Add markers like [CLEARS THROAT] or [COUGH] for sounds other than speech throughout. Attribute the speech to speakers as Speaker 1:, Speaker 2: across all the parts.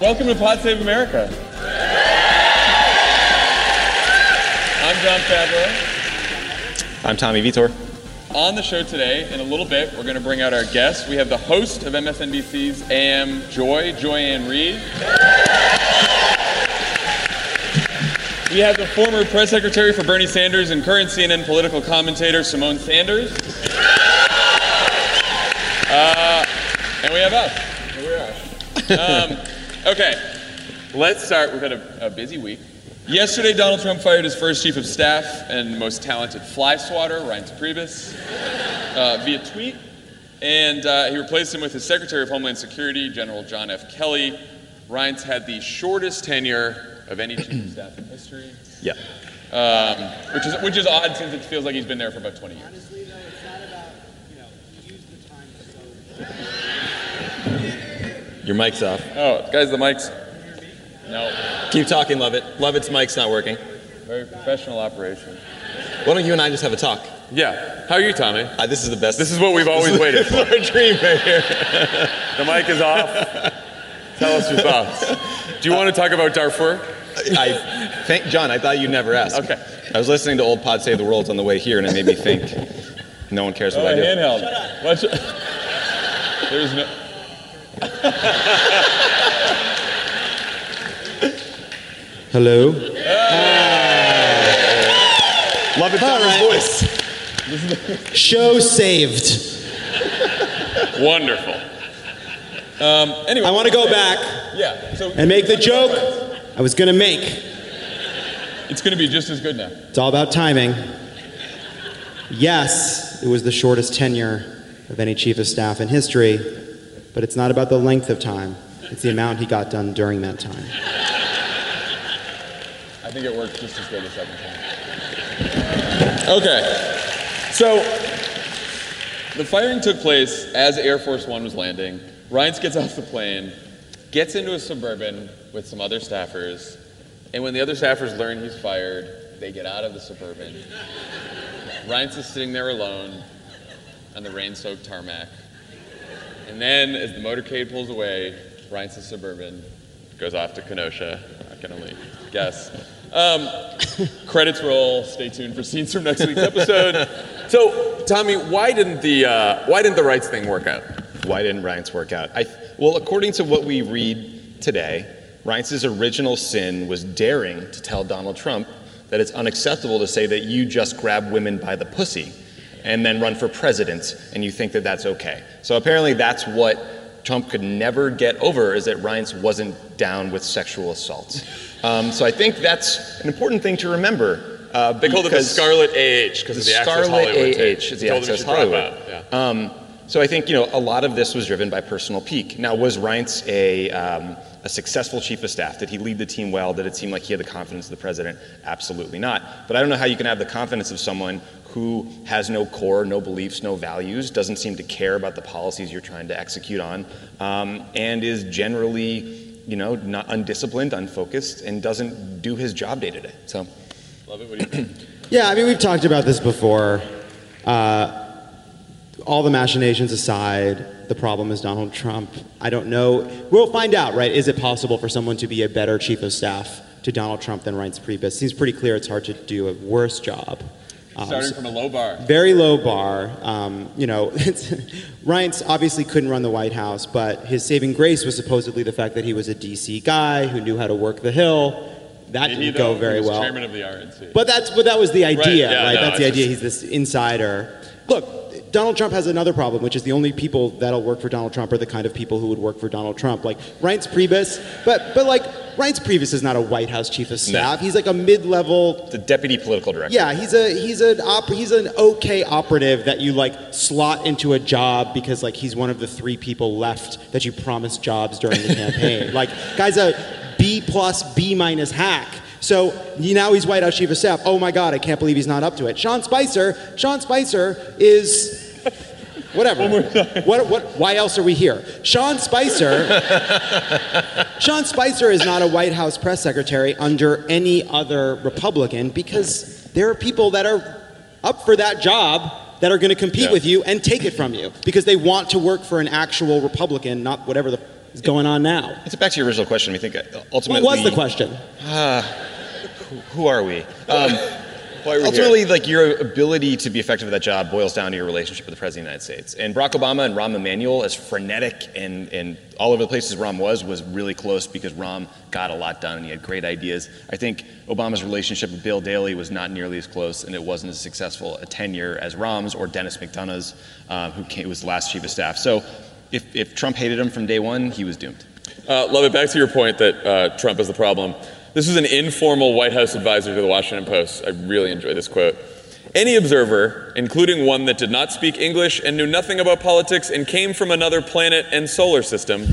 Speaker 1: Welcome to Pod Save America. I'm John Favreau.
Speaker 2: I'm Tommy Vietor.
Speaker 1: On the show today, in a little bit, we're going to bring out our guests. We have the host of MSNBC's AM Joy, Joy-Ann Reid. We have the former press secretary for Bernie Sanders and current CNN political commentator Symone Sanders. Uh, and we have us. Here we are. [LAUGHS] Um, Okay, let's start. We've had a, a, busy week. Yesterday, Donald Trump fired his first chief of staff and most talented fly swatter, Reince Priebus, uh, via tweet. And uh, he replaced him with his Secretary of Homeland Security, General John F. Kelly. Ryan's had the shortest tenure of any chief of [CLEARS THROAT] staff in history.
Speaker 2: Yeah.
Speaker 1: Um, which, is, which is odd since it feels like he's been there for about 20 years.
Speaker 3: Honestly, though, it's not about, you know, use the time so. [LAUGHS]
Speaker 2: Your mic's off.
Speaker 1: Oh, guys, the mic's. No.
Speaker 2: Keep talking, Lovett. Love It's mic's not working.
Speaker 1: Very professional operation.
Speaker 2: Why don't you and I just have a talk?
Speaker 1: Yeah. How are you, Tommy?
Speaker 2: Uh, this is the best.
Speaker 1: This is what we've always waited [LAUGHS] for.
Speaker 2: our dream right here.
Speaker 1: the mic is off. Tell us your thoughts. Do you want to talk about Darfur?
Speaker 2: I thank John. I thought you'd never ask.
Speaker 1: Okay.
Speaker 2: I was listening to Old Pod Save the World on the way here, and it made me think. No one cares what
Speaker 1: oh,
Speaker 2: I do.
Speaker 1: Handheld. Watch. [LAUGHS] There's no.
Speaker 4: Hello.
Speaker 2: Lovett, Tommy's voice.
Speaker 4: Show saved.
Speaker 1: Wonderful. Um, anyway,
Speaker 4: I want to go back.
Speaker 1: Yeah. So
Speaker 4: and make the joke I was going to make.
Speaker 1: It's going to be just as good now.
Speaker 4: It's all about timing. Yes, it was the shortest tenure of any chief of staff in history, but it's not about the length of time. It's the amount he got done during that time.
Speaker 1: I think it worked just as good the second time. Okay. So the firing took place as Air Force One was landing. Reince gets off the plane, gets into a suburban with some other staffers, and when the other staffers learn he's fired, they get out of the suburban. Reince is sitting there alone on the rain-soaked tarmac. And then, as the motorcade pulls away, Reince's suburban goes off to Kenosha. I can only guess. Um, [LAUGHS] credits roll. Stay tuned for scenes from next week's episode. So, Tommy, why didn't the uh, why didn't the Reince thing work out?
Speaker 2: Why didn't Reince work out? I, well, according to what we read today, Reince's original sin was daring to tell Donald Trump that it's unacceptable to say that you just grab women by the pussy and then run for president and you think that that's okay. So apparently that's what Trump could never get over is that Reince wasn't down with sexual assault. Um, so I think that's an important thing to remember. Uh,
Speaker 1: they called it the Scarlet AH because of the Access
Speaker 2: Scarlet
Speaker 1: Hollywood
Speaker 2: AH
Speaker 1: tape.
Speaker 2: is the Access
Speaker 1: he should drop
Speaker 2: Hollywood.
Speaker 1: yeah.
Speaker 2: Um, so I think you know a lot of this was driven by personal pique. Now, was Reince a um, a successful chief of staff? Did he lead the team well? Did it seem like he had the confidence of the president? Absolutely not. But I don't know how you can have the confidence of someone who has no core, no beliefs, no values, doesn't seem to care about the policies you're trying to execute on, um, and is generally, you know, not undisciplined, unfocused, and doesn't do his job day to day. So,
Speaker 1: Lovett. What do you think? [CLEARS THROAT]
Speaker 4: Yeah, I mean, we've talked about this before. Uh, all the machinations aside, the problem is Donald Trump. I don't know. We'll find out, right? Is it possible for someone to be a better chief of staff to Donald Trump than Reince Priebus? Seems pretty clear it's hard to do a worse job. Um,
Speaker 1: Starting from a low bar.
Speaker 4: very low bar. Um, you know, [LAUGHS] it's, Reince obviously couldn't run the White House, but his saving grace was supposedly the fact that he was a DC guy who knew how to work the Hill. that didn't go very well.
Speaker 1: Chairman of the RNC.
Speaker 4: But that's but that was the idea,
Speaker 1: yeah,
Speaker 4: right?
Speaker 1: no,
Speaker 4: that's the idea.
Speaker 1: just-
Speaker 4: He's this insider. Look, Donald Trump has another problem, which is the only people that'll work for Donald Trump are the kind of people who would work for Donald Trump, like Reince Priebus. But but like Reince Priebus is not a White House chief of staff. He's like a mid-level.
Speaker 2: The deputy political director.
Speaker 4: Yeah, he's a he's an op, he's an okay operative that you like slot into a job because like he's one of the three people left that you promised jobs during the [LAUGHS] campaign. like guy's a B plus B minus hack. So he- now he's White House chief of staff. Oh my God, I can't believe he's not up to it. Sean Spicer, Sean Spicer is [LAUGHS] whatever. What, what, why else are we here? Sean Spicer. [LAUGHS] Sean Spicer is not a White House press secretary under any other Republican because there are people that are up for that job that are going to compete
Speaker 1: Yeah.
Speaker 4: with you and take it from you because they want to work for an actual Republican, not whatever the is going on now.
Speaker 2: It's back to your original question. I think uh,
Speaker 4: What
Speaker 2: ultimately.
Speaker 4: was the question?
Speaker 2: Who are we? Um, [LAUGHS]
Speaker 1: Why are we
Speaker 2: ultimately, like your ability to be effective at that job boils down to your relationship with the President of the United States. And Barack Obama and Rahm Emanuel, as frenetic and, and all over the places Rahm was, was really close because Rahm got a lot done and he had great ideas. I think Obama's relationship with Bill Daley was not nearly as close and it wasn't as successful a tenure as Rahm's or Denis McDonough's, um, who came, was the last chief of staff. So if, if Trump hated him from day one, he was doomed.
Speaker 1: Uh, Lovett. Back to your point that uh, Trump is the problem. This is an informal White House advisor to the Washington Post. I really enjoy this quote. Any observer, including one that did not speak English and knew nothing about politics and came from another planet and solar system,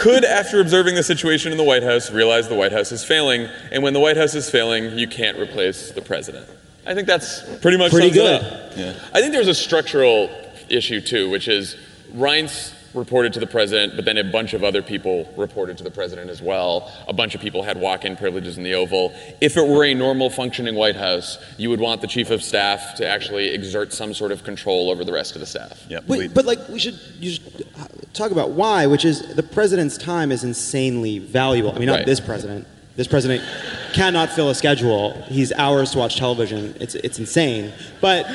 Speaker 1: could, after observing the situation in the White House, realize the White House is failing. And when the White House is failing, you can't replace the president. I think that's pretty much
Speaker 4: Pretty
Speaker 1: sums it
Speaker 4: good.
Speaker 1: up. I think there's a structural issue too, which is Reince reported to the president, but then a bunch of other people reported to the president as well. A bunch of people had walk-in privileges in the Oval. If it were a normal functioning White House, you would want the chief of staff to actually exert some sort of control over the rest of the staff.
Speaker 2: Yep.
Speaker 4: Wait, but like we should, you should talk about why, which is the president's time is insanely valuable. I mean, not
Speaker 1: Right.
Speaker 4: this president. This president cannot fill a schedule. He's hours to watch television. It's it's insane. But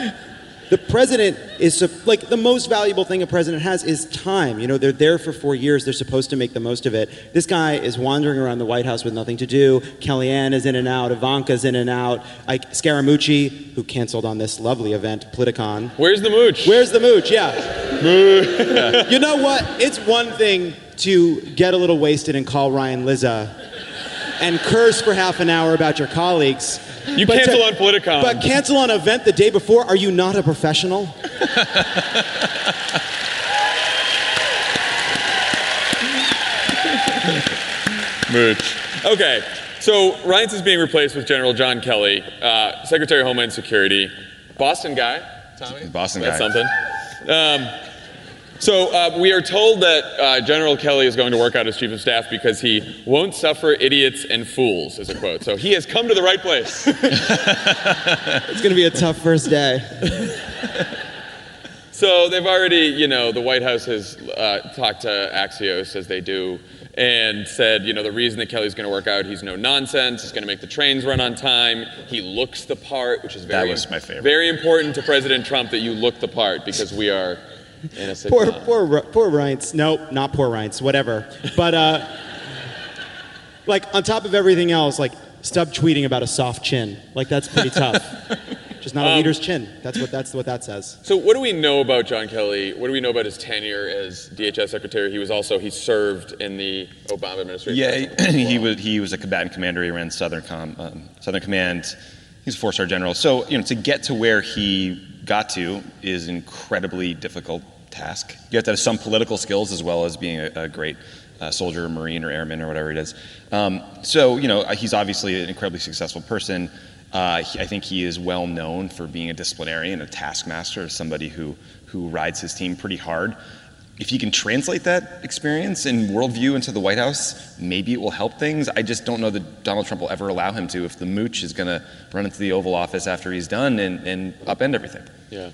Speaker 4: the president is like the most valuable thing a president has is time. You know, they're there for four years. They're supposed to make the most of it. This guy is wandering around the White House with nothing to do. Kellyanne is in and out. Ivanka's in and out. Like Scaramucci, who canceled on this lovely event, Politicon.
Speaker 1: Where's the mooch?
Speaker 4: Where's the mooch? Yeah. Mooch You know what? It's one thing to get a little wasted and call Ryan Lizza and curse for half an hour about your colleagues.
Speaker 1: You
Speaker 4: But
Speaker 1: cancel
Speaker 4: to-
Speaker 1: on Politicon.
Speaker 4: But cancel on an event the day before? Are you not a professional? [LAUGHS]
Speaker 1: Mooch. Okay, so Reince is being replaced with General John Kelly, uh, Secretary of Homeland Security, Boston guy. Tommy,
Speaker 2: Boston
Speaker 1: That's
Speaker 2: guy.
Speaker 1: something. Um, so uh, we are told that uh, General Kelly is going to work out as chief of staff because he won't suffer idiots and fools, is a quote. So he has come to the right place. [LAUGHS]
Speaker 4: It's going to be a tough first day. [LAUGHS]
Speaker 1: So they've already, you know, the White House has uh, talked to Axios as they do and said, you know, the reason that Kelly's going to work out, he's no nonsense. He's going to make the trains run on time. He looks the part, which is very
Speaker 2: That was my favorite.
Speaker 1: Very important to President Trump that you look the part because we are in a
Speaker 4: Poor,
Speaker 1: sitcom.
Speaker 4: poor, Ri- poor Reince. Nope, not poor Reince. Whatever. But uh, like on top of everything else, like stub tweeting about a soft chin. Like that's pretty tough. Just not a leader's chin. That's what that's what that says.
Speaker 1: So what do we know about John Kelly? What do we know about his tenure as DHS secretary? He was also he served in the Obama administration.
Speaker 2: Yeah, he, [CLEARS THROAT] he was he was a combatant commander. He ran Southern Com, um, Southern Command. He's a four-star general. So you know, to get to where he got to is an incredibly difficult task. You have to have some political skills as well as being a, a great uh, soldier, or marine, or airman, or whatever it is. Um, so you know, he's obviously an incredibly successful person. Uh, he- I think he is well known for being a disciplinarian, a taskmaster, somebody who who rides his team pretty hard if he can translate that experience and worldview into the White House, maybe it will help things. I just don't know that Donald Trump will ever allow him to if the mooch is going to run into the Oval Office after he's done and, and upend everything.
Speaker 1: Yeah.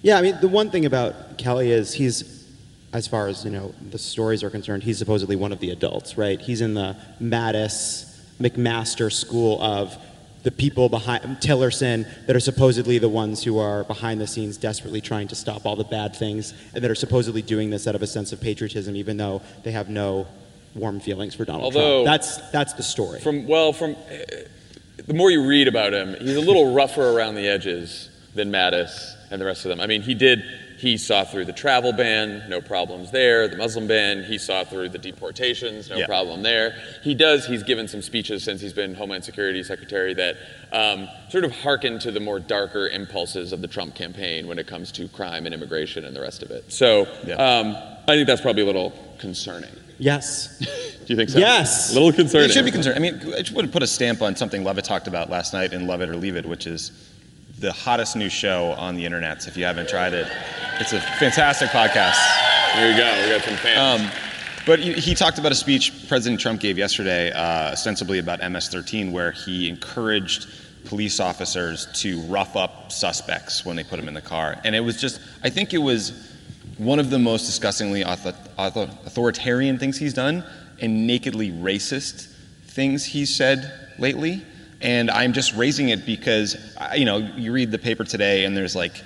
Speaker 4: Yeah, I mean, the one thing about Kelly is he's, as far as you know, the stories are concerned, he's supposedly one of the adults, right? He's in the Mattis McMaster school of the people behind Tillerson that are supposedly the ones who are behind the scenes desperately trying to stop all the bad things and that are supposedly doing this out of a sense of patriotism, even though they have no warm feelings for Donald
Speaker 1: Although-
Speaker 4: Trump. That's that's the story.
Speaker 1: From well, from uh, the more you read about him, he's a little rougher around the edges than Mattis and the rest of them. I mean, he did. He saw through the travel ban, no problems there. The Muslim ban, he saw through the deportations, no
Speaker 2: Yeah.
Speaker 1: problem there. He does. He's given some speeches since he's been Homeland Security Secretary that um, sort of hearken to the more darker impulses of the Trump campaign when it comes to crime and immigration and the rest of it. So
Speaker 2: Yeah.
Speaker 1: um, I think that's probably a little concerning.
Speaker 4: yes. [LAUGHS]
Speaker 1: Do you think so?
Speaker 4: Yes.
Speaker 1: A little concerning.
Speaker 2: It should be concerned. I mean, I just want to put a stamp on something Lovett talked about last night in Love It or Leave It, which is the hottest new show on the internet. If you haven't tried it, it's a fantastic podcast.
Speaker 1: There you go. We got some fans.
Speaker 2: Um, but he, he talked about a speech President Trump gave yesterday, uh, ostensibly about MS-13, where he encouraged police officers to rough up suspects when they put them in the car, and it was just, I think it was one of the most disgustingly author, author, authoritarian things he's done, and nakedly racist things he's said lately. And I'm just raising it because, you know, you read the paper today, and there's like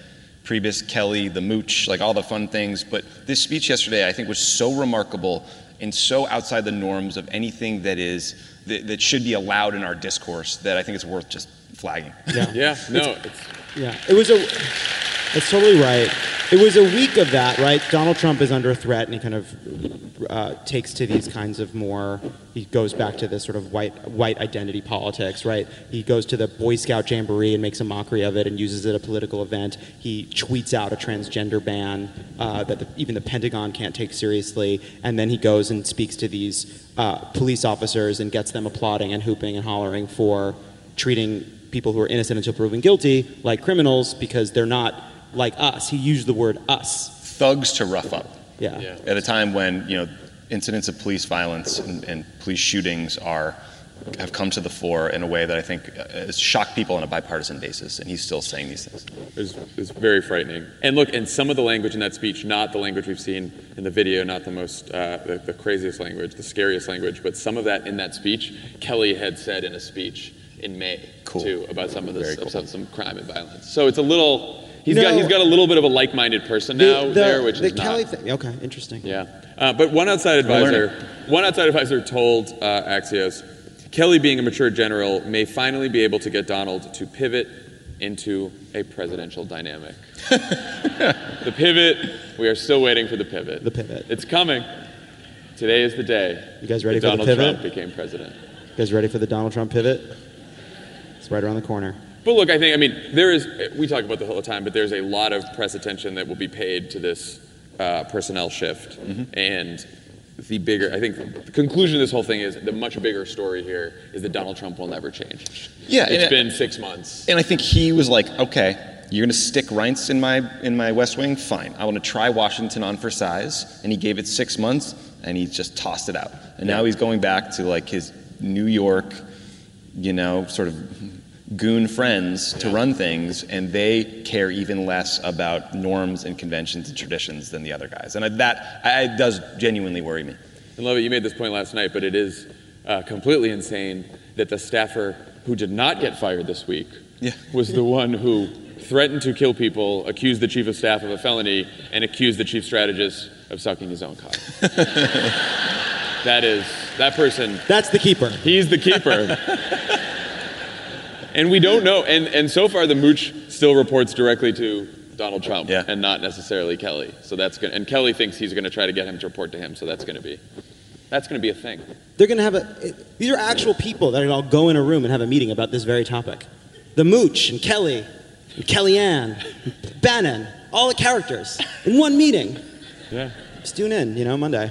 Speaker 2: Priebus, Kelly, the mooch, like all the fun things. But this speech yesterday, I think, was so remarkable and so outside the norms of anything that is that, that should be allowed in our discourse that I think it's worth just flagging.
Speaker 4: Yeah.
Speaker 1: yeah, no, it's,
Speaker 4: Yeah, it was a. That's totally right. It was a week of that, right? Donald Trump is under threat, and he kind of uh, takes to these kinds of more. He goes back to this sort of white white identity politics, right? He goes to the Boy Scout jamboree and makes a mockery of it and uses it a political event. He tweets out a transgender ban uh, that the, even the Pentagon can't take seriously, and then he goes and speaks to these uh, police officers and gets them applauding and hooping and hollering for treating people who are innocent until proven guilty like criminals because they're not like us. He used the word us.
Speaker 2: Thugs to rough up.
Speaker 4: Yeah.
Speaker 1: Yeah.
Speaker 2: At a time when you know incidents of police violence and, and police shootings are have come to the fore in a way that I think uh, has shocked people on a bipartisan basis, and he's still saying these things.
Speaker 1: it's, it's very frightening. And look, and some of the language in that speech, not the language we've seen in the video, not the most, uh, the, the craziest language, the scariest language, but some of that in that speech, Kelly had said in a speech in May
Speaker 2: Cool.
Speaker 1: too about some of this,
Speaker 2: cool.
Speaker 1: some, some crime and violence. So it's a little. He's
Speaker 4: You
Speaker 1: got he's got a little bit of a like-minded person now there, which is
Speaker 4: the
Speaker 1: is
Speaker 4: Kelly
Speaker 1: not.
Speaker 4: thing. Okay, interesting.
Speaker 1: Yeah, uh, but one outside advisor, one outside advisor told uh, Axios, Kelly, being a mature general, may finally be able to get Donald to pivot into a presidential dynamic. [LAUGHS] the pivot, we are still waiting for the pivot.
Speaker 4: The pivot.
Speaker 1: It's coming. Today is the day.
Speaker 4: You guys ready
Speaker 1: that
Speaker 4: for the
Speaker 1: Donald
Speaker 4: pivot?
Speaker 1: Trump became president.
Speaker 4: You guys ready for the Donald Trump pivot? It's right around the corner.
Speaker 1: But look, I think, I mean, there is, we talk about this all the time, but there's a lot of press attention that will be paid to this uh, personnel shift. And the bigger, I think the conclusion of this whole thing is the much bigger story here is that Donald Trump will never change.
Speaker 2: Yeah,
Speaker 1: it's
Speaker 2: it-
Speaker 1: been six months.
Speaker 2: And I think he was like, okay, you're going to stick Reince in my in my West Wing. Fine, I want to try Washington on for size. And he gave it six months, and he just tossed it out. And now he's going back to like his New York, you know, sort of goon friends to run things, and they care even less about norms and conventions and traditions than the other guys. And that I, it does genuinely worry me.
Speaker 1: And Lovett, you made this point last night, but it is uh, completely insane that the staffer who did not get fired this week
Speaker 2: Yeah.
Speaker 1: was the one who threatened to kill people, accused the chief of staff of a felony, and accused the chief strategist of sucking his own cock. [LAUGHS] that is, that person
Speaker 4: That's the keeper.
Speaker 1: He's the keeper. [LAUGHS] and we don't know. And, and so far, the mooch still reports directly to Donald Trump
Speaker 2: Yeah.
Speaker 1: and not necessarily Kelly. So that's going and Kelly thinks he's going to try to get him to report to him. So that's going to be that's going to be a thing.
Speaker 4: They're going to have a. it- these are actual people that are all go in a room and have a meeting about this very topic. The Mooch and Kelly, and Kellyanne, and Bannon, all the characters in one meeting.
Speaker 1: Yeah.
Speaker 4: Just tune in, you know, Monday.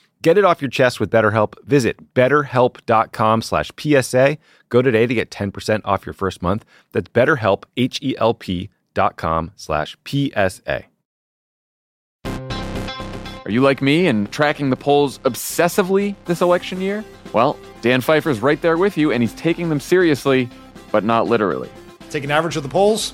Speaker 2: Get it off your chest with BetterHelp. Visit betterhelp.com slash PSA. Go today to get 10% off your first month. That's betterhelp, H-E-L-P dot com slash PSA.
Speaker 5: Are you like me and tracking the polls obsessively this election year? Well, Dan Pfeiffer's right there with you, and he's taking them seriously, but not literally.
Speaker 6: Take an average of the polls.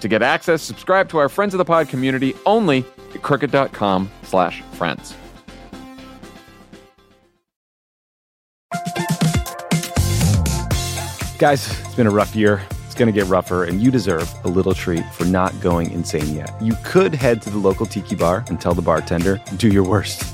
Speaker 5: To get access, subscribe to our Friends of the Pod community only at crooked.com slash friends.
Speaker 2: Guys, it's been a rough year. It's going to get rougher, and you deserve a little treat for not going insane yet. You could head to the local tiki bar and tell the bartender, do your worst.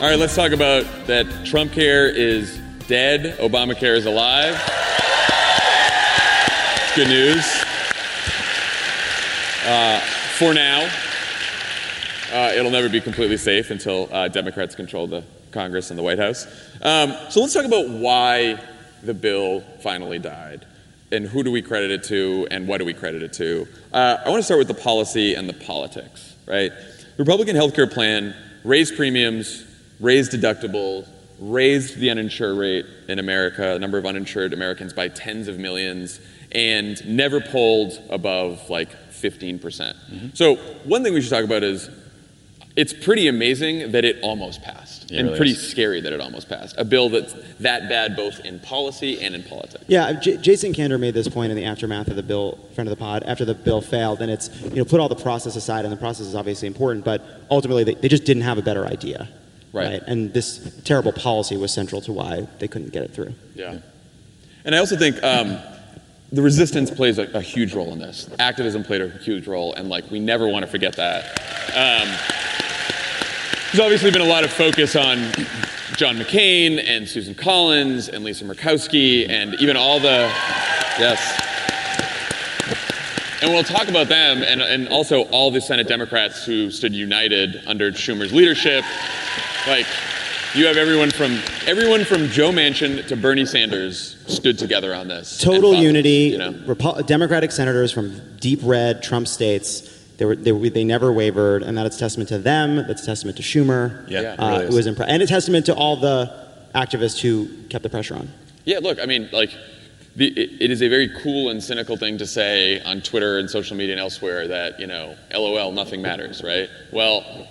Speaker 1: All right, let's talk about that Trump care is dead, Obamacare is alive. Good news. Uh, for now, uh, it'll never be completely safe until uh, Democrats control the Congress and the White House. Um, so let's talk about why the bill finally died and who do we credit it to and what do we credit it to. Uh, I want to start with the policy and the politics, right? Republican healthcare plan raised premiums, raised deductibles, raised the uninsured rate in America, the number of uninsured Americans by tens of millions, and never polled above like 15%. percent mm-hmm. So, one thing we should talk about is it's pretty amazing that it almost passed,
Speaker 7: It
Speaker 1: and
Speaker 7: really
Speaker 1: pretty
Speaker 7: is.
Speaker 1: scary that it almost passed. A bill that's that bad both in policy and in politics.
Speaker 4: Yeah, J- Jason Kander made this point in the aftermath of the bill, friend of the pod, after the bill failed, and it's you know put all the process aside, and the process is obviously important, but ultimately they, they just didn't have a better idea,
Speaker 1: Right.
Speaker 4: And this terrible policy was central to why they couldn't get it through.
Speaker 1: Yeah. And I also think um, the resistance plays a, a huge role in this. Activism played a huge role, and like we never want to forget that. Um, there's obviously been a lot of focus on John McCain and Susan Collins and Lisa Murkowski and even all the yes. And we'll talk about them and, and also all the Senate Democrats who stood united under Schumer's leadership. Like, you have everyone from everyone from Joe Manchin to Bernie Sanders stood together on this.
Speaker 4: Total
Speaker 1: fought this,
Speaker 4: unity.
Speaker 1: you know?
Speaker 4: Repu- Democratic senators from deep red Trump states. They, were, they, they never wavered, and that is testament to them. That's a testament to Schumer.
Speaker 7: Yeah,
Speaker 1: Yeah.
Speaker 7: it
Speaker 4: Uh,
Speaker 7: really
Speaker 4: it
Speaker 7: is.
Speaker 4: was impre- and a testament to all the activists who kept the pressure on.
Speaker 1: Yeah, look, I mean, like, the, it, it is a very cool and cynical thing to say on Twitter and social media and elsewhere that, you know, LOL, nothing matters, right? Well,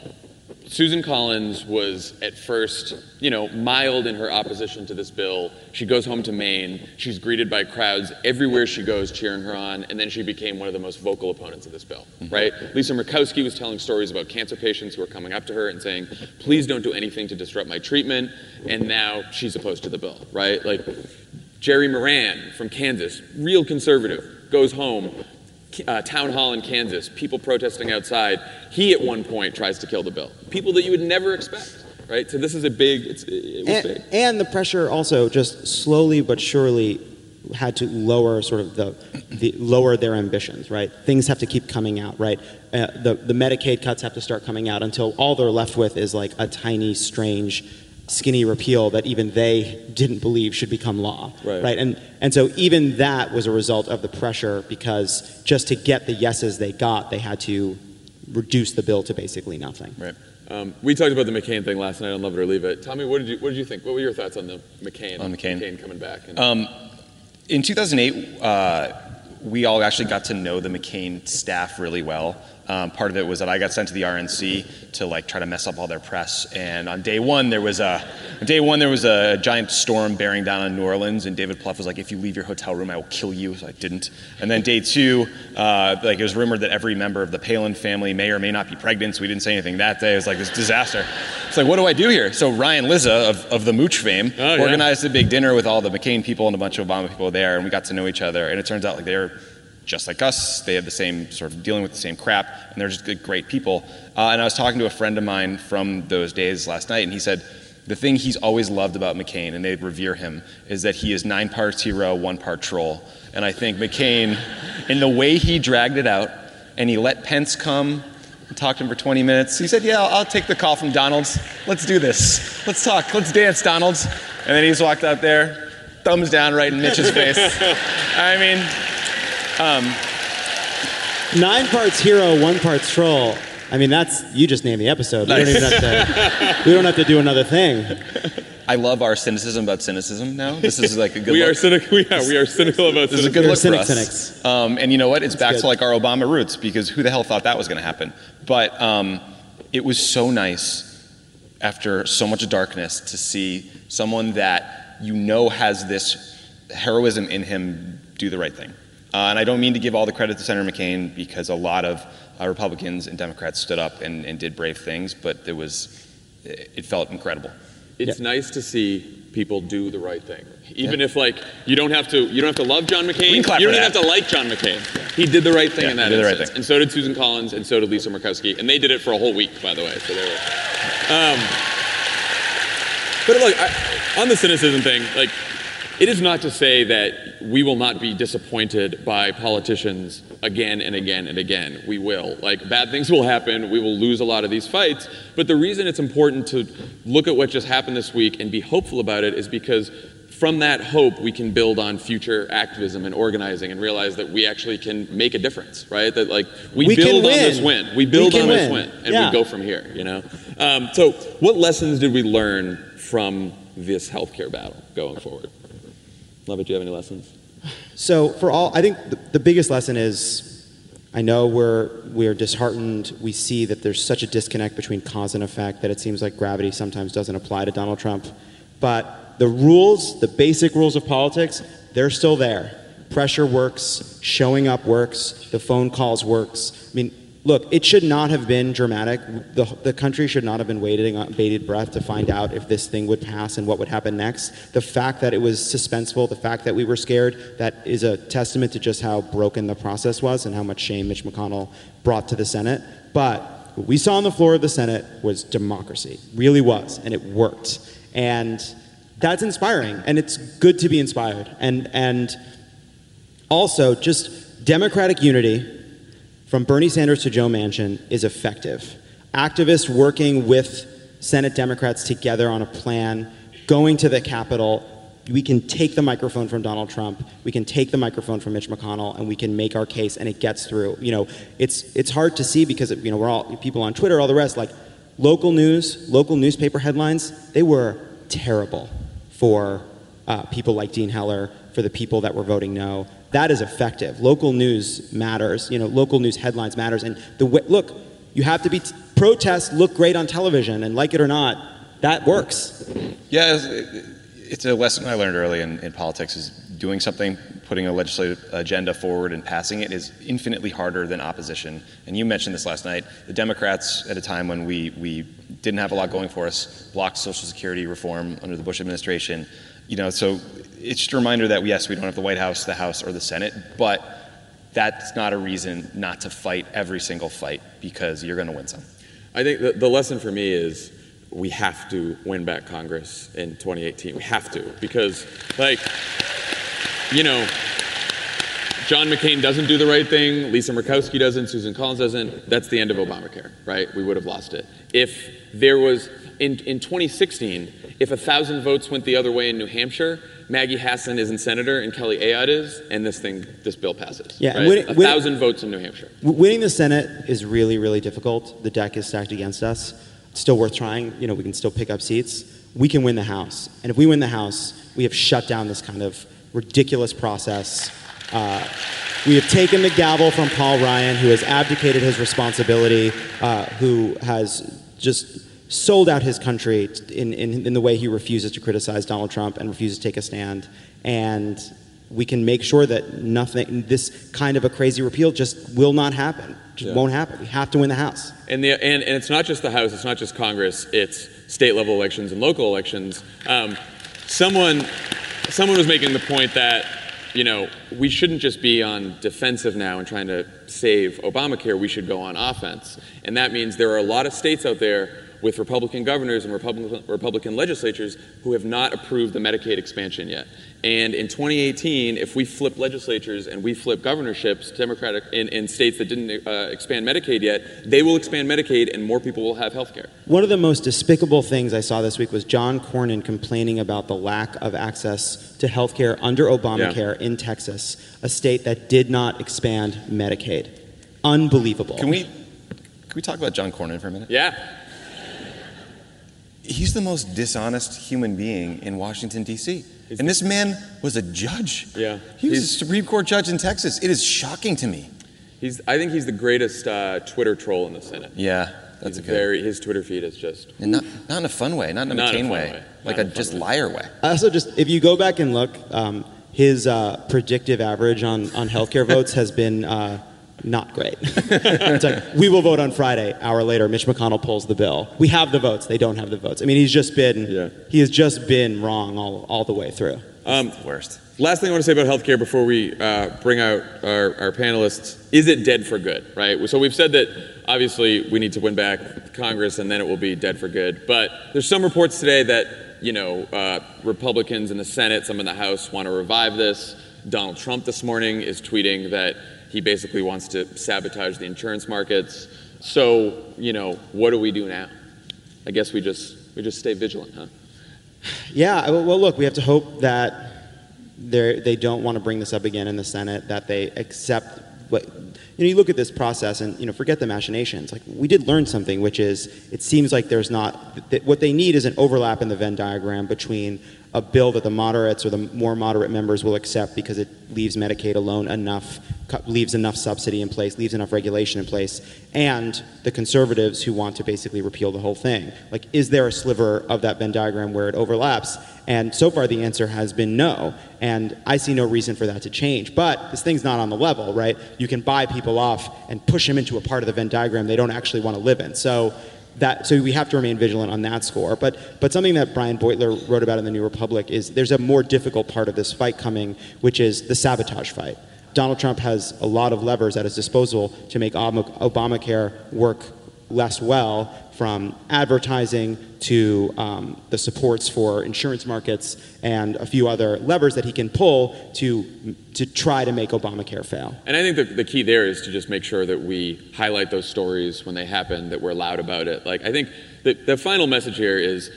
Speaker 1: Susan Collins was at first, you know, mild in her opposition to this bill. She goes home to Maine. She's greeted by crowds everywhere she goes cheering her on, and then she became one of the most vocal opponents of this bill, mm-hmm. right? Lisa Murkowski was telling stories about cancer patients who were coming up to her and saying, please don't do anything to disrupt my treatment, and now she's opposed to the bill, right? Like, Jerry Moran from Kansas, real conservative, goes home, uh, town hall in Kansas, people protesting outside. He at one point tries to kill the bill. People that you would never expect, right? So this is a big. It's, it was big.
Speaker 4: and, and the pressure also just slowly but surely had to lower sort of the, the lower their ambitions right things have to keep coming out right uh, the, the medicaid cuts have to start coming out until all they're left with is like a tiny strange skinny repeal that even they didn't believe should become law
Speaker 1: Right.
Speaker 4: and and so even that was a result of the pressure because just to get the yeses they got they had to reduce the bill to basically nothing
Speaker 1: Right. Um, we talked about the McCain thing last night on Love It or Leave It. Tommy, what did you what did you think? What were your thoughts on the McCain
Speaker 7: On McCain?
Speaker 1: coming back? And,
Speaker 7: Um,
Speaker 2: In 2008, uh, we all actually got to know the McCain staff really well. Um, part of it was that I got sent to the RNC to like try to mess up all their press. And on day one, there was a day one there was a giant storm bearing down on New Orleans, and David Plouffe was like, "If you leave your hotel room, I will kill you." So I didn't. And then day two, uh, like it was rumored that every member of the Palin family may or may not be pregnant. So we didn't say anything that day. It was like this disaster. It's like, what do I do here? So Ryan Lizza of, of the Mooch fame
Speaker 1: Oh, yeah.
Speaker 2: organized a big dinner with all the McCain people and a bunch of Obama people there, and we got to know each other. And it turns out like they're just like us. They have the same sort of dealing with the same crap, and they're just good, great people. Uh, and I was talking to a friend of mine from those days last night, and he said the thing he's always loved about McCain, and they revere him, is that he is nine parts hero, one part troll. And I think McCain, in the way he dragged it out, and he let Pence come. and Talked to him for 20 minutes. He said, Yeah, I'll, I'll take the call from Donald's. Let's do this. Let's talk. Let's dance, Donald's. And then he just walked out there, thumbs down right in Mitch's face. [LAUGHS] I mean, um,
Speaker 4: Nine parts hero, one part troll. I mean, that's you just named the episode. We don't even have to. We don't have to do another thing.
Speaker 2: I love our cynicism about cynicism now. This is like a good
Speaker 1: We
Speaker 2: look.
Speaker 1: are cynical. We are, we are cynical about
Speaker 2: This is a good
Speaker 4: You're
Speaker 2: look
Speaker 4: cynic
Speaker 2: for us.
Speaker 4: cynics.
Speaker 2: Um, and you know what? It's back
Speaker 4: good.
Speaker 2: to like our Obama roots because who the hell thought that was going to happen? But um, it was so nice after so much darkness to see someone that you know has this heroism in him do the right thing. Uh, and I don't mean to give all the credit to Senator McCain because a lot of uh, Republicans and Democrats stood up and, and did brave things, but it was, it felt incredible.
Speaker 1: It's nice to see people do the right thing, even if like you don't have to. You don't have to love John McCain.
Speaker 2: We can clap
Speaker 1: you don't even
Speaker 2: that.
Speaker 1: have to like John McCain. He did the right thing
Speaker 2: Yeah,
Speaker 1: in that
Speaker 2: he did the right
Speaker 1: instance,
Speaker 2: thing.
Speaker 1: and so did Susan Collins, and so did Lisa Murkowski, and they did it for a whole week, by the way. So they were. Um, but look, I, on the cynicism thing, like, it is not to say that we will not be disappointed by politicians again and again and again. We will. Like, bad things will happen. We will lose a lot of these fights. But the reason it's important to look at what just happened this week and be hopeful about it is because from that hope, we can build on future activism and organizing and realize that we actually can make a difference, right? That, like, we,
Speaker 4: We
Speaker 1: build on this win. We
Speaker 4: We
Speaker 1: build
Speaker 4: can
Speaker 1: on this
Speaker 4: win.
Speaker 1: win. And
Speaker 4: Yeah.
Speaker 1: we go from here, you know? Um, so, what lessons did we learn from this healthcare battle going forward? Lovett. Do you have any lessons?
Speaker 4: So for all, I think the, the biggest lesson is, I know we're we're disheartened. We see that there's such a disconnect between cause and effect that it seems like gravity sometimes doesn't apply to Donald Trump. But the rules, the basic rules of politics, they're still there. Pressure works, showing up works, the phone calls works. I mean, look, it should not have been dramatic. The, the country should not have been waiting on bated breath to find out if this thing would pass and what would happen next. The fact that it was suspenseful, the fact that we were scared, that is a testament to just how broken the process was and how much shame Mitch McConnell brought to the Senate. But what we saw on the floor of the Senate was democracy, really was, and it worked. And that's inspiring, and it's good to be inspired. And, and also, just democratic unity from Bernie Sanders to Joe Manchin is effective. Activists working with Senate Democrats together on a plan, going to the Capitol. We can take the microphone from Donald Trump. We can take the microphone from Mitch McConnell, and we can make our case, and it gets through. You know, it's it's hard to see because you know we're all people on Twitter, all the rest. Like local news, local newspaper headlines, they were terrible for uh, people like Dean Heller, for the people that were voting no. That is effective. Local news matters. You know, local news headlines matters. And the way, look, you have to be protests look great on television, and like it or not, that works.
Speaker 2: Yeah, it's, it's a lesson I learned early in, in politics is doing something, putting a legislative agenda forward and passing it is infinitely harder than opposition. And you mentioned this last night. The Democrats, at a time when we, we didn't have a lot going for us, blocked Social Security reform under the Bush administration. You know, so it's just a reminder that yes, we don't have the White House, the House, or the Senate, but that's not a reason not to fight every single fight because you're going to win some.
Speaker 1: I think the, the lesson for me is we have to win back Congress in 2018. We have to because, like, you know, John McCain doesn't do the right thing. Lisa Murkowski doesn't. Susan Collins doesn't. That's the end of Obamacare, right? We would have lost it. If there was, in, in 2016, if a thousand votes went the other way in New Hampshire, Maggie Hassan isn't senator and Kelly Ayotte is, and this thing, this bill passes.
Speaker 4: Yeah,
Speaker 1: right?
Speaker 4: winning-
Speaker 1: a
Speaker 4: winning-
Speaker 1: thousand votes in New Hampshire.
Speaker 4: Winning the Senate is really, really difficult. The deck is stacked against us. It's still worth trying. You know, we can still pick up seats. We can win the House. And if we win the House, we have shut down this kind of ridiculous process. Uh, we have taken the gavel from Paul Ryan, who has abdicated his responsibility, uh, who has just sold out his country in, in, in the way he refuses to criticize Donald Trump and refuses to take a stand. And we can make sure that nothing, this kind of a crazy repeal just will not happen. Just
Speaker 1: Yeah.
Speaker 4: won't happen. We have to win the House.
Speaker 1: And, the, and, and it's not just the House, it's not just Congress, it's state level elections and local elections. Um, someone, someone was making the point that, you know, we shouldn't just be on defensive now and trying to save Obamacare, we should go on offense. And that means there are a lot of states out there with Republican governors and Republican, Republican legislatures who have not approved the Medicaid expansion yet. And in 2018, if we flip legislatures and we flip governorships, Democratic in, in states that didn't uh, expand Medicaid yet, they will expand Medicaid and more people will have health care.
Speaker 4: One of the most despicable things I saw this week was John Cornyn complaining about the lack of access to health care under Obamacare in Texas, a state that did not expand Medicaid. Unbelievable.
Speaker 8: Can we can we talk about John Cornyn for a minute?
Speaker 1: Yeah.
Speaker 8: He's the most dishonest human being in Washington D.C. And this man was a judge.
Speaker 1: Yeah.
Speaker 8: He was a
Speaker 1: He's-
Speaker 8: Supreme Court judge in Texas. It is shocking to me.
Speaker 1: He's, I think he's the greatest uh, Twitter troll in the Senate.
Speaker 8: Yeah, that's
Speaker 1: He's
Speaker 8: a good.
Speaker 1: very, his Twitter feed is just.
Speaker 8: and not, not in a fun way, not in a
Speaker 1: Not in a
Speaker 8: McCain
Speaker 1: fun
Speaker 8: way,
Speaker 1: way.
Speaker 8: like
Speaker 1: Not
Speaker 8: a
Speaker 1: in a fun
Speaker 8: just
Speaker 1: way.
Speaker 8: liar way.
Speaker 4: I also just, if you go back and look, um, his uh, predictive average on, on healthcare votes has been uh, not great. [LAUGHS] it's like, we will vote on Friday. Hour later, Mitch McConnell pulls the bill. We have the votes. They don't have the votes. I mean, he's just been,
Speaker 1: Yeah.
Speaker 4: he has just been wrong all, all the way through.
Speaker 1: Um,
Speaker 8: Worst.
Speaker 1: Last thing I want to say about healthcare before we uh, bring out our, our panelists is it dead for good, right? So we've said that obviously we need to win back Congress and then it will be dead for good. But there's some reports today that, you know, uh, Republicans in the Senate, some in the House want to revive this. Donald Trump this morning is tweeting that he basically wants to sabotage the insurance markets. So, you know, what do we do now? I guess we just we just stay vigilant, huh?
Speaker 4: Yeah, well, look, we have to hope that they don't want to bring this up again in the Senate, that they accept what. You know, you look at this process and, you know, forget the machinations. Like, we did learn something, which is it seems like there's not. What they need is an overlap in the Venn diagram between a bill that the moderates or the more moderate members will accept because it leaves Medicaid alone enough, leaves enough subsidy in place, leaves enough regulation in place, and the conservatives who want to basically repeal the whole thing. Like, is there a sliver of that Venn diagram where it overlaps? And so far, the answer has been no. And I see no reason for that to change. But this thing's not on the level, right? You can buy people off and push them into a part of the Venn diagram they don't actually want to live in. So that so we have to remain vigilant on that score. But but something that Brian Beutler wrote about in the New Republic is there's a more difficult part of this fight coming, which is the sabotage fight. Donald Trump has a lot of levers at his disposal to make Ob- Obamacare work less well, from advertising to um, the supports for insurance markets and a few other levers that he can pull to to try to make Obamacare fail.
Speaker 1: And I think the, the key there is to just make sure that we highlight those stories when they happen, that we're loud about it. Like, I think the, the final message here is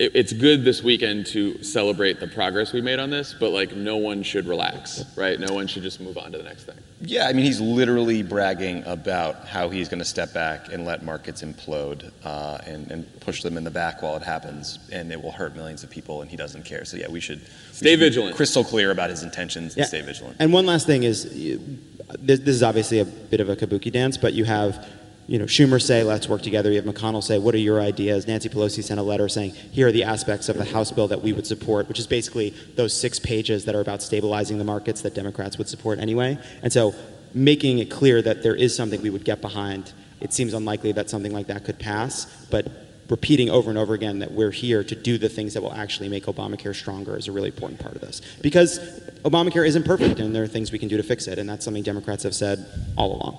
Speaker 1: it, it's good this weekend to celebrate the progress we made on this, but like, no one should relax, right? No one should just move on to the next thing.
Speaker 8: Yeah, I mean, he's literally bragging about how he's going to step back and let markets implode uh, and, and push them in the back while it happens, and it will hurt millions of people, and he doesn't care. So, yeah, we should we
Speaker 1: Stay
Speaker 8: should be
Speaker 1: vigilant.
Speaker 8: crystal clear about his intentions,
Speaker 4: Yeah.
Speaker 8: and stay vigilant.
Speaker 4: And one last thing is, this, this is obviously a bit of a kabuki dance, but you have, you know, Schumer say, "Let's work together." You have McConnell say, "What are your ideas?" Nancy Pelosi sent a letter saying, "Here are the aspects of the House bill that we would support," which is basically those six pages that are about stabilizing the markets that Democrats would support anyway. And so, making it clear that there is something we would get behind. It seems unlikely that something like that could pass, but repeating over and over again that we're here to do the things that will actually make Obamacare stronger is a really important part of this. Because Obamacare isn't perfect and there are things we can do to fix it, and that's something Democrats have said all along.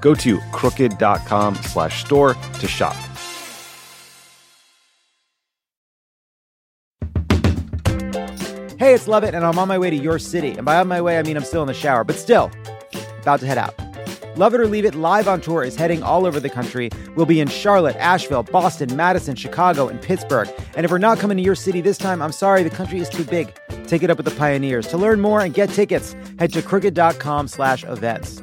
Speaker 2: Go to crooked.com slash store to shop.
Speaker 9: Hey, it's Lovett, and I'm on my way to your city. And by on my way, I mean I'm still in the shower, but still, about to head out. Love It or Leave It live on tour is heading all over the country. We'll be in Charlotte, Asheville, Boston, Madison, Chicago, and Pittsburgh. And if we're not coming to your city this time, I'm sorry, the country is too big. Take it up with the pioneers. To learn more and get tickets, head to crooked.com slash events.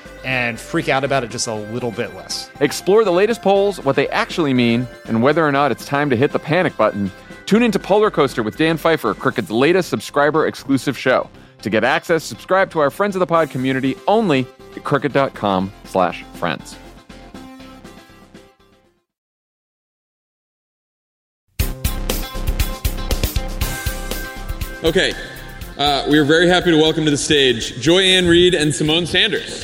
Speaker 6: and freak out about it just a little bit less.
Speaker 10: Explore the latest polls, what they actually mean, and whether or not it's time to hit the panic button. Tune into Polar Coaster with Dan Pfeiffer, Crooked's latest subscriber exclusive show. To get access, subscribe to our Friends of the Pod community only at crooked.com slash friends.
Speaker 1: Okay, uh, we are very happy to welcome to the stage Joy Ann Reid and Symone Sanders.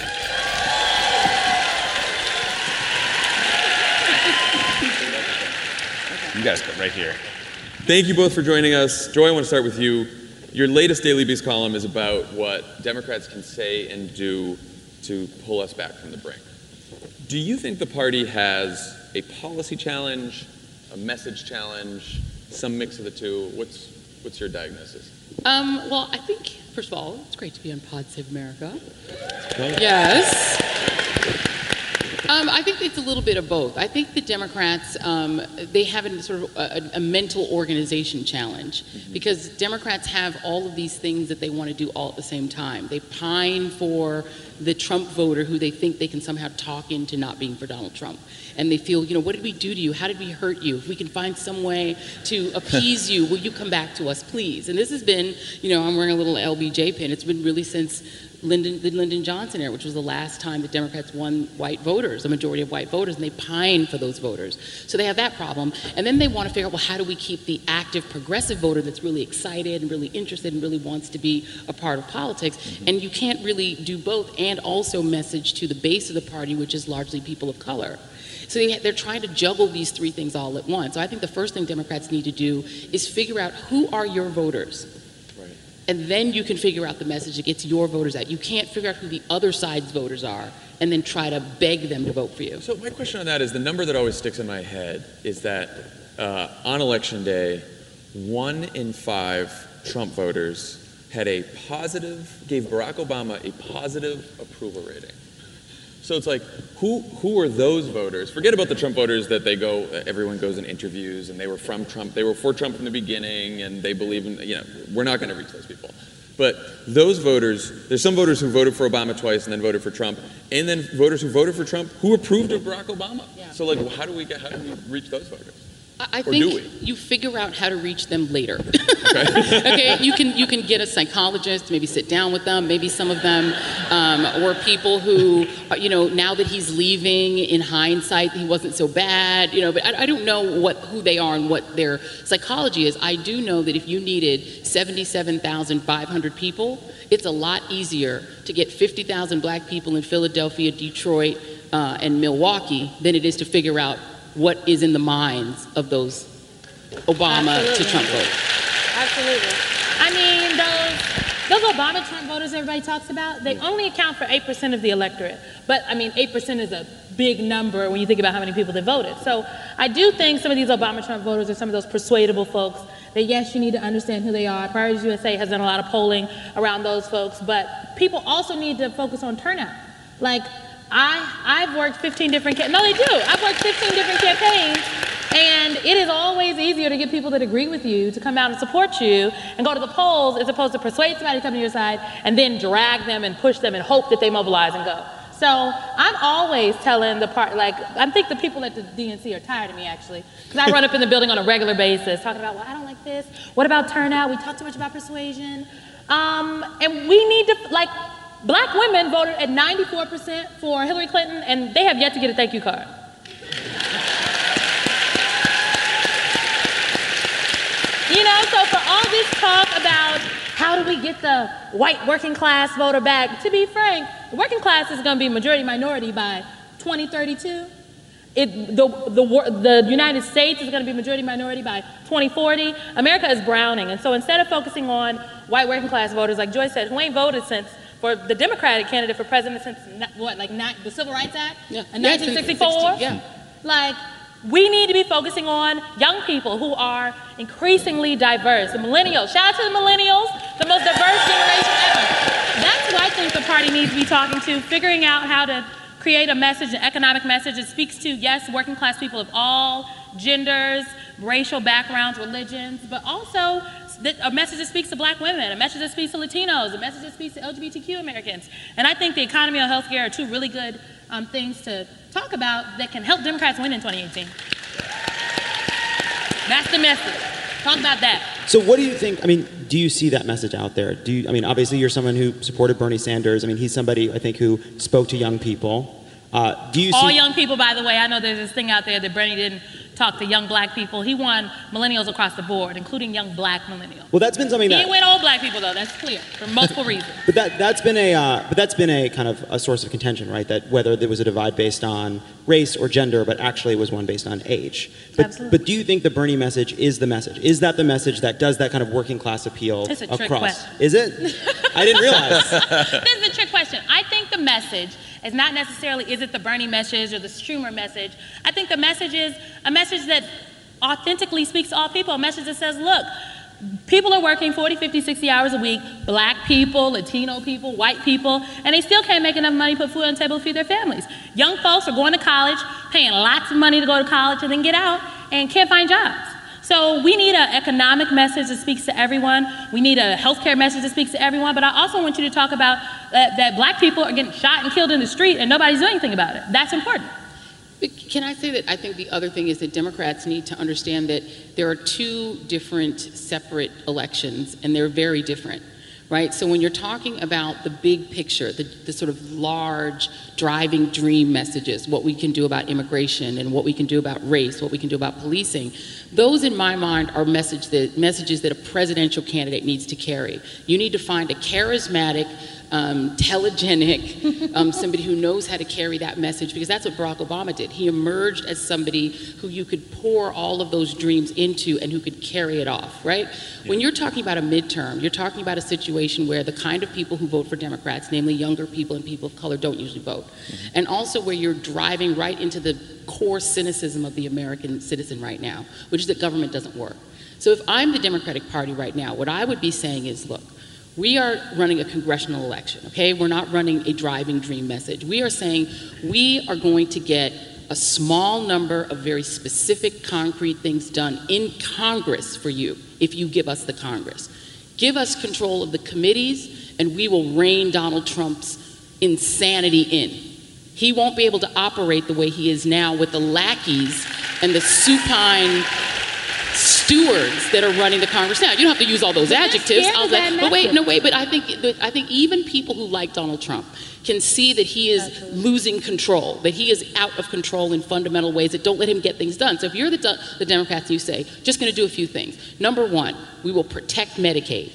Speaker 2: You guys go right here.
Speaker 1: Thank you both for joining us. Joy, I want to start with you. Your latest Daily Beast column is about what Democrats can say and do to pull us back from the brink. Do you think the party has a policy challenge, a message challenge, some mix of the two? What's, what's your diagnosis?
Speaker 11: Um, well, I think, first of all, it's great to be on Pod Save America. Yes. Um, I think it's a little bit of both. I think the Democrats um, they have a sort of a, a mental organization challenge because Democrats have all of these things that they want to do all at the same time. They pine for the Trump voter who they think they can somehow talk into not being for Donald Trump. And they feel, you know, what did we do to you? How did we hurt you? If we can find some way to appease you, will you come back to us, please? And this has been, you know, I'm wearing a little LBJ pin. It's been really since Lyndon, the Lyndon Johnson era, which was the last time the Democrats won white voters, a majority of white voters, and they pine for those voters. So they have that problem. And then they want to figure out, well, how do we keep the active progressive voter that's really excited and really interested and really wants to be a part of politics? Mm-hmm. And you can't really do both and also message to the base of the party, which is largely people of color. So they, they're trying to juggle these three things all at once. So I think the first thing Democrats need to do is figure out who are your voters and then you can figure out the message that gets your voters out. You can't figure out who the other side's voters are and then try to beg them to vote for you.
Speaker 1: So my question on that is the number that always sticks in my head is that uh, on election day, one in five Trump voters had a positive, gave Barack Obama a positive approval rating. So it's like, who who are those voters? Forget about the Trump voters that they go, everyone goes in interviews and they were from Trump, they were for Trump from the beginning and they believe in, you know, we're not going to reach those people. But those voters, there's some voters who voted for Obama twice and then voted for Trump, and then voters who voted for Trump who approved of Barack Obama. So like, how do we get, how do we reach those voters?
Speaker 11: I
Speaker 1: Or
Speaker 11: think you figure out how to reach them later. [LAUGHS] okay, you can you can get a psychologist, maybe sit down with them, maybe some of them, um, or people who, uh, you know, now that he's leaving, in hindsight, he wasn't so bad, you know. But I, I don't know what who they are and what their psychology is. I do know that if you needed seventy-seven thousand five hundred people, it's a lot easier to get fifty thousand black people in Philadelphia, Detroit, uh, and Milwaukee than it is to figure out what is in the minds of those Obama to Trump voters.
Speaker 12: Absolutely. I mean, those those Obama Trump voters everybody talks about, they only account for 8% of the electorate. But I mean, 8% is a big number when you think about how many people that voted. So I do think some of these Obama Trump voters are some of those persuadable folks that yes, you need to understand who they are. Priorities USA has done a lot of polling around those folks, but people also need to focus on turnout. Like I, I've worked 15 different, ca- no they do, I've worked 15 different campaigns and it is always easier to get people that agree with you to come out and support you and go to the polls as opposed to persuade somebody to come to your side and then drag them and push them and hope that they mobilize and go. So I'm always telling the part, like, I think the people at the DNC are tired of me actually, because I run up in the building on a regular basis talking about, well, I don't like this. What about turnout? We talk too much about persuasion. Um, and we need to, like, black women voted at 94% for Hillary Clinton, and they have yet to get a thank you card. You know, so for all this talk about how do we get the white working class voter back? To be frank, the working class is going to be majority minority by 2032. It, the, the, the United States is going to be majority minority by 2040. America is browning. And so instead of focusing on white working class voters, like Joyce said, who ain't voted since for the Democratic candidate for president since what, like ni- the Civil Rights Act
Speaker 11: Yeah.
Speaker 12: in
Speaker 11: Yeah,
Speaker 12: 1964?
Speaker 11: 60, yeah.
Speaker 12: Like, we need to be focusing on young people who are increasingly diverse. The millennials, shout out to the millennials, the most diverse generation ever. That's who I think the party needs to be talking to, figuring out how to create a message, an economic message that speaks to, yes, working class people of all genders, racial backgrounds, religions, but also a message that speaks to black women, a message that speaks to Latinos, a message that speaks to LGBTQ Americans. And I think the economy and healthcare are two really good um, things to talk about that can help Democrats win in 2018. That's the message. Talk about that.
Speaker 4: So, what do you think? I mean, do you see that message out there? Do you? I mean, obviously, you're someone who supported Bernie Sanders. I mean, he's somebody I think who spoke to young people. Uh, do you
Speaker 12: All
Speaker 4: see?
Speaker 12: young people, by the way, I know there's this thing out there that Bernie didn't talk to young black people. He won millennials across the board, including young black millennials.
Speaker 4: well, that's been something
Speaker 12: He
Speaker 4: that.
Speaker 12: didn't win old black people, though. That's clear for multiple [LAUGHS] reasons.
Speaker 4: But that that's been a uh, but that's been a kind of a source of contention, right? That whether there was a divide based on race or gender, but actually it was one based on age. But
Speaker 12: Absolutely.
Speaker 4: but do you think the Bernie message is the message? Is that the message that does that kind of working class appeal
Speaker 12: It's a trick
Speaker 4: across?
Speaker 12: question.
Speaker 4: Is it? [LAUGHS] I didn't realize. [LAUGHS]
Speaker 12: this is a trick question. I think the message is not necessarily is it the Bernie message or the Schumer message. I think the message is a message that authentically speaks to all people. A message that says, look, people are working 40, 50, 60 hours a week, black people, Latino people, white people, and they still can't make enough money to put food on the table to feed their families. Young folks are going to college, paying lots of money to go to college and then get out and can't find jobs. So we need an economic message that speaks to everyone. We need a healthcare message that speaks to everyone. But I also want you to talk about that, that black people are getting shot and killed in the street and nobody's doing anything about it. That's important.
Speaker 11: But can I say that I think the other thing is that Democrats need to understand that there are two different separate elections and they're very different, right? So when you're talking about the big picture, the, the sort of large driving dream messages, what we can do about immigration and what we can do about race, what we can do about policing, those in my mind are message that, messages that a presidential candidate needs to carry. You need to find a charismatic, um, telegenic, um, somebody who knows how to carry that message because that's what Barack Obama did. He emerged as somebody who you could pour all of those dreams into and who could carry it off, right? When you're talking about a midterm, you're talking about a situation where the kind of people who vote for Democrats, namely younger people and people of color, don't usually vote. And also where you're driving right into the core cynicism of the American citizen right now, which is that government doesn't work. So if I'm the Democratic Party right now, what I would be saying is, look, we are running a congressional election, okay? We're not running a driving dream message. We are saying we are going to get a small number of very specific, concrete things done in Congress for you if you give us the Congress. Give us control of the committees, and we will rein Donald Trump's insanity in. He won't be able to operate the way he is now with the lackeys and the supine stewards that are running the Congress now. You don't have to use all those
Speaker 12: they're
Speaker 11: adjectives. I was like, but wait, no, wait. But I think, that- I think even people who like Donald Trump can see that he is losing control, that he is out of control in fundamental ways that don't let him get things done. So if you're the, the Democrats and you say, just going to do a few things. Number one, we will protect Medicaid.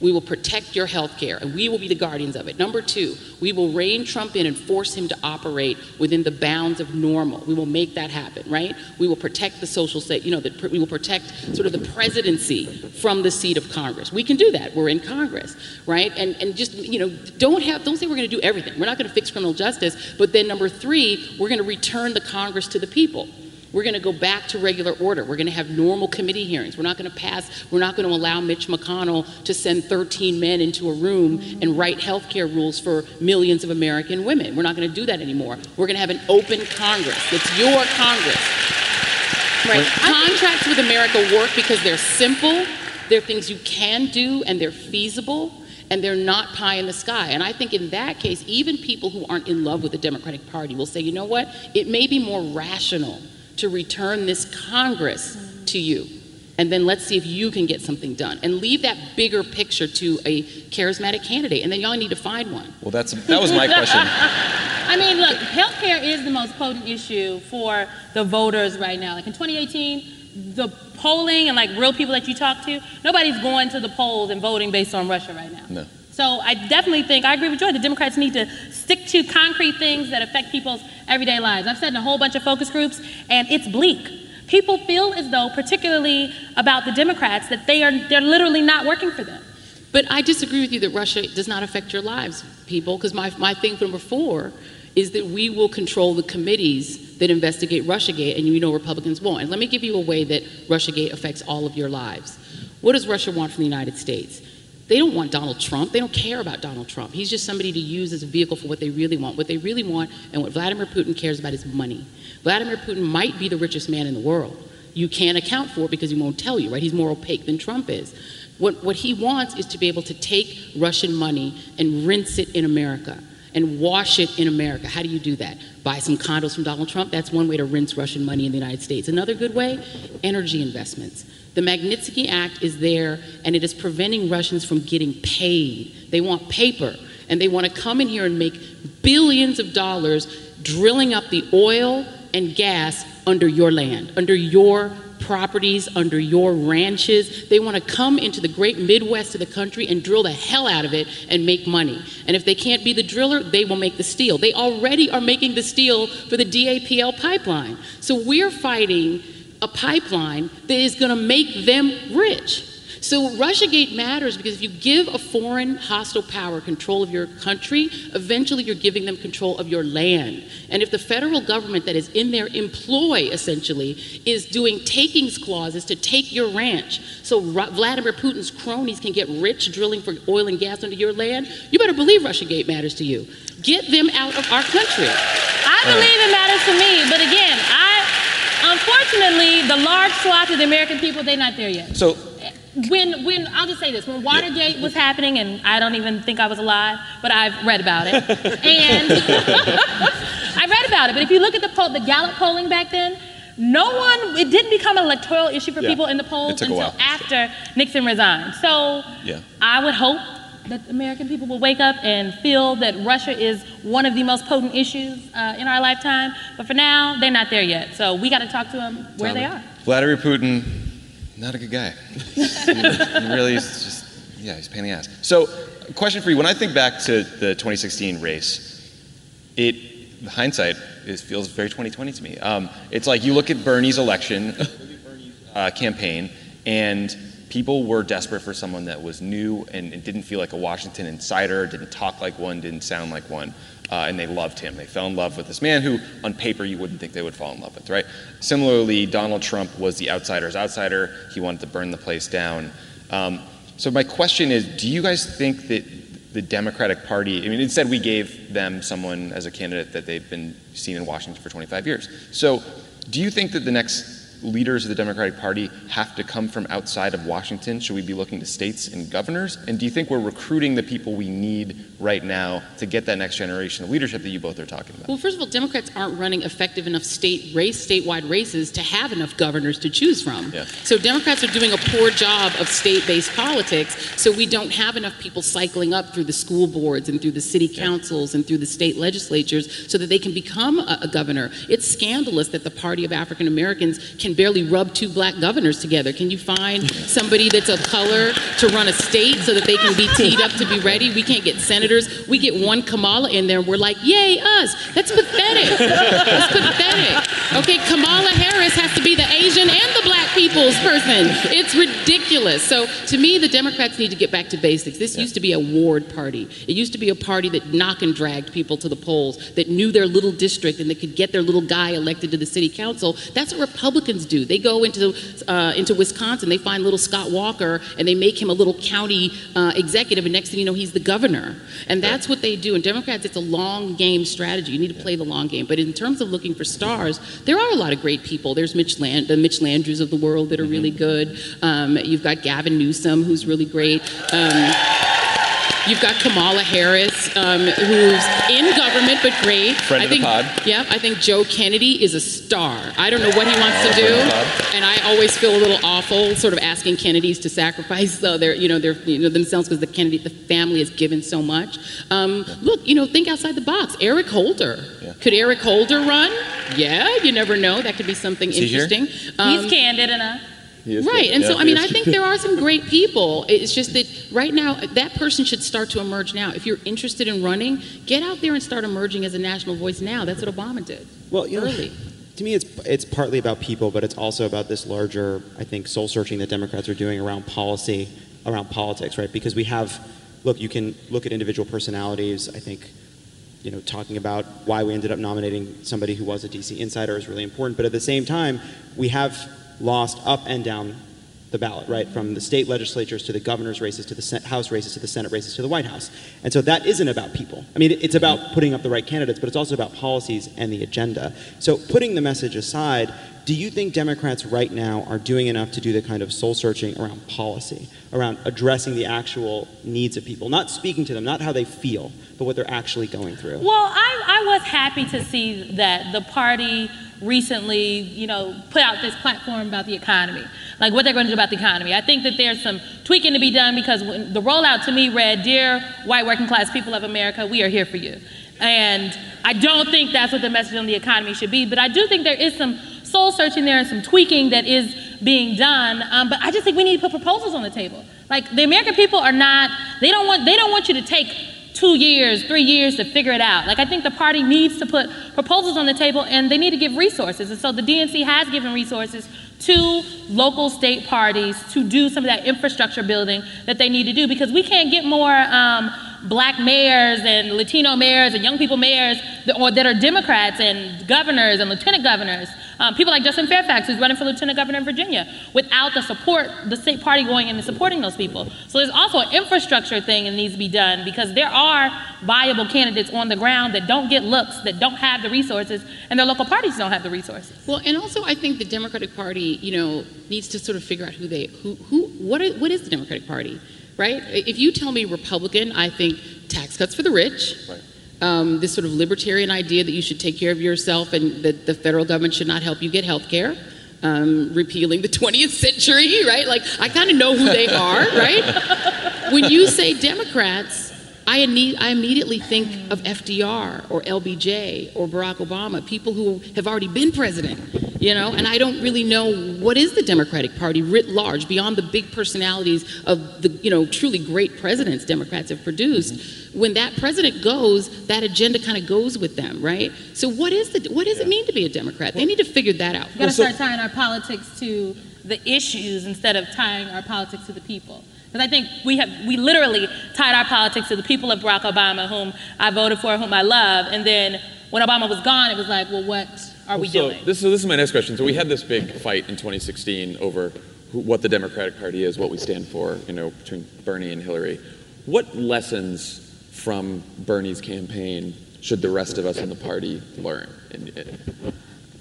Speaker 11: We will protect your health care, and we will be the guardians of it. Number two, we will rein Trump in and force him to operate within the bounds of normal. We will make that happen, right? We will protect the social state, you know, the, we will protect sort of the presidency from the seat of Congress. We can do that. We're in Congress, right? And, and just, you know, don't have, don't say we're going to do everything. We're not going to fix criminal justice, but then number three, we're going to return the Congress to the people. We're going to go back to regular order. We're going to have normal committee hearings. We're not going to pass, we're not going to allow Mitch McConnell to send 13 men into a room and write health care rules for millions of American women. We're not going to do that anymore. We're going to have an open Congress. It's your Congress. Right. Contracts with America work because they're simple, they're things you can do, and they're feasible, and they're not pie in the sky. And I think in that case, even people who aren't in love with the Democratic Party will say, you know what? It may be more rational to return this Congress to you. And then let's see if you can get something done. And leave that bigger picture to a charismatic candidate. And then y'all need to find one.
Speaker 2: Well, that's that was my question. [LAUGHS]
Speaker 12: I mean, look, healthcare is the most potent issue for the voters right now. Like in 2018, the polling and like real people that you talk to, nobody's going to the polls and voting based on Russia right now.
Speaker 2: No.
Speaker 12: So I definitely think I agree with Joy. The Democrats need to stick to concrete things that affect people's everyday lives. I've said in a whole bunch of focus groups, and it's bleak. People feel as though, particularly about the Democrats, that they are they're literally not working for them.
Speaker 11: But I disagree with you that Russia does not affect your lives, people, because my, my thing number four is that we will control the committees that investigate Russiagate, and you know Republicans won't. And let me give you a way that Russiagate affects all of your lives. What does Russia want from the United States? They don't want Donald Trump. They don't care about Donald Trump. He's just somebody to use as a vehicle for what they really want. What they really want and what Vladimir Putin cares about is money. Vladimir Putin might be the richest man in the world. You can't account for it because he won't tell you, right? He's more opaque than Trump is. What, what he wants is to be able to take Russian money and rinse it in America and wash it in America. How do you do that? Buy some condos from Donald Trump? That's one way to rinse Russian money in the United States. Another good way? Energy investments. The Magnitsky Act is there and it is preventing Russians from getting paid. They want paper and they want to come in here and make billions of dollars drilling up the oil and gas under your land, under your properties, under your ranches. They want to come into the great Midwest of the country and drill the hell out of it and make money. And if they can't be the driller, they will make the steel. They already are making the steel for the DAPL pipeline. So we're fighting a pipeline that is going to make them rich. So Russiagate matters because if you give a foreign hostile power control of your country, eventually you're giving them control of your land. And if the federal government that is in their employ essentially is doing takings clauses to take your ranch, so Vladimir Putin's cronies can get rich drilling for oil and gas under your land, you better believe Russiagate matters to you. Get them out of our country.
Speaker 12: I believe it matters to me, but again, I unfortunately the large swath of the American people they're not there yet.
Speaker 2: So
Speaker 12: When when I'll just say this, when Watergate was happening, and I don't even think I was alive, but I've read about it, [LAUGHS] and [LAUGHS] I read about it. But if you look at the poll, the Gallup polling back then, no one it didn't become an electoral issue for
Speaker 2: Yeah.
Speaker 12: people in the polls until after Nixon resigned. So
Speaker 2: Yeah.
Speaker 12: I would hope that American people will wake up and feel that Russia is one of the most potent issues uh, in our lifetime. But for now, they're not there yet. So we got to talk to them where they are.
Speaker 2: Vladimir Putin, not a good guy. [LAUGHS] he, really is just, yeah, he's a pain in the ass. So, question for you. When I think back to the 2016 race, it, hindsight, is, feels very 2020 to me. Um, it's like you look at Bernie's election [LAUGHS] uh, campaign, and people were desperate for someone that was new and, and didn't feel like a Washington insider, didn't talk like one, didn't sound like one. Uh, and they loved him. They fell in love with this man who, on paper, you wouldn't think they would fall in love with, right? Similarly, Donald Trump was the outsider's outsider. He wanted to burn the place down. Um, so, my question is do you guys think that the Democratic Party, I mean, instead we gave them someone as a candidate that they've been seen in Washington for 25 years. So, do you think that the next leaders of the Democratic Party have to come from outside of Washington? Should we be looking to states and governors? And do you think we're recruiting the people we need right now to get that next generation of leadership that you both are talking about?
Speaker 11: Well, first of all, Democrats aren't running effective enough state race, statewide races to have enough governors to choose from.
Speaker 2: Yeah.
Speaker 11: So Democrats are doing a poor job of state-based politics. So we don't have enough people cycling up through the school boards and through the city councils and through the state legislatures so that they can become a, a governor. It's scandalous that the Party of African Americans can barely rub two black governors together. Can you find somebody that's of color to run a state so that they can be teed up to be ready? We can't get senators. We get one Kamala in there and we're like, yay, us. That's pathetic. That's pathetic. Okay, Kamala Harris has to be the Asian and the black people's person. It's ridiculous. So to me, the Democrats need to get back to basics. This used to be a ward party. It used to be a party that knock and dragged people to the polls, that knew their little district and that could get their little guy elected to the city council. That's what Republicans do. They go into uh, into Wisconsin, they find little Scott Walker, and they make him a little county uh, executive, and next thing you know, he's the governor. And that's what they do. And Democrats, it's a long game strategy. You need to play the long game. But in terms of looking for stars, there are a lot of great people. There's Mitch Land, the Mitch Landrieus of the world that are really good. Um, you've got Gavin Newsom, who's really great. Um, You've got Kamala Harris, um, who's in government but great.
Speaker 2: Friend
Speaker 11: I
Speaker 2: of the
Speaker 11: think,
Speaker 2: pod.
Speaker 11: Yeah, I think Joe Kennedy is a star. I don't know what he wants to do,
Speaker 2: of the pod.
Speaker 11: and I always feel a little awful, sort of asking Kennedys to sacrifice uh, their, you know, their, you know, themselves because the Kennedy, the family has given so much. Um, Look, you know, think outside the box. Eric Holder. Could Eric Holder run? Yeah, you never know. That could be something
Speaker 2: Is he here?
Speaker 11: interesting. Um,
Speaker 12: He's candid enough.
Speaker 11: Right, and so I mean, I think there are some great people. It's just that right now, that person should start to emerge now. If you're interested in running, get out there and start emerging as a national voice now. That's what Obama did.
Speaker 4: Well, you know,
Speaker 11: early.
Speaker 4: to me, it's it's partly about people, but it's also about this larger, I think, soul searching that Democrats are doing around policy, around politics, right? Because we have, look, you can look at individual personalities. I think, you know, talking about why we ended up nominating somebody who was a DC insider is really important. But at the same time, we have lost up and down the ballot, right? From the state legislatures to the governor's races to the House races to the Senate races to the White House. And so that isn't about people. I mean, it's about putting up the right candidates, but it's also about policies and the agenda. So putting the message aside, do you think Democrats right now are doing enough to do the kind of soul searching around policy, around addressing the actual needs of people, not speaking to them, not how they feel, but what they're actually going through?
Speaker 12: Well, I, I was happy to see that the party recently, you know, put out this platform about the economy, like what they're going to do about the economy. I think that there's some tweaking to be done because the rollout to me read, "Dear white working class people of America, we are here for you," and I don't think that's what the message on the economy should be. But I do think there is some soul searching there and some tweaking that is being done. Um, but I just think we need to put proposals on the table. Like the American people are not, they don't want, they don't want you to take two years, three years to figure it out. Like I think the party needs to put proposals on the table and they need to give resources. And so the DNC has given resources to local state parties to do some of that infrastructure building that they need to do because we can't get more um, black mayors and Latino mayors and young people mayors that, or that are Democrats and governors and lieutenant governors. Um, people like Justin Fairfax, who's running for lieutenant governor in Virginia, without the support, the state party going in and supporting those people. So there's also an infrastructure thing that needs to be done because there are viable candidates on the ground that don't get looks, that don't have the resources, and their local parties don't have the resources.
Speaker 11: Well, and also I think the Democratic Party, you know, needs to sort of figure out who they, who, who, what, are, what is the Democratic Party, right? If you tell me Republican, I think tax cuts for the rich.
Speaker 2: Right.
Speaker 11: Um, this sort of libertarian idea that you should take care of yourself and that the federal government should not help you get health care. Um, repealing the 20th century, [LAUGHS] right? Like, I kind of know who they are, right? [LAUGHS] When you say Democrats, I, need, I immediately think of FDR or LBJ or Barack Obama, people who have already been president, you know, and I don't really know what is the Democratic Party writ large beyond the big personalities of the, you know, truly great presidents Democrats have produced. When that president goes, that agenda kind of goes with them, right? So what is the what does it mean to be a Democrat? They need to figure that out.
Speaker 12: We've got to start tying our politics to the issues instead of tying our politics to the people. Because I think we have we literally tied our politics to the people of Barack Obama, whom I voted for, whom I love, and then when Obama was gone, it was like, well, what are we
Speaker 10: so
Speaker 12: doing?
Speaker 10: This, so this is my next question. So we had this big fight in 2016 over who, what the Democratic Party is, what we stand for, you know, between Bernie and Hillary. What lessons from Bernie's campaign should the rest of us in the party learn? Uh,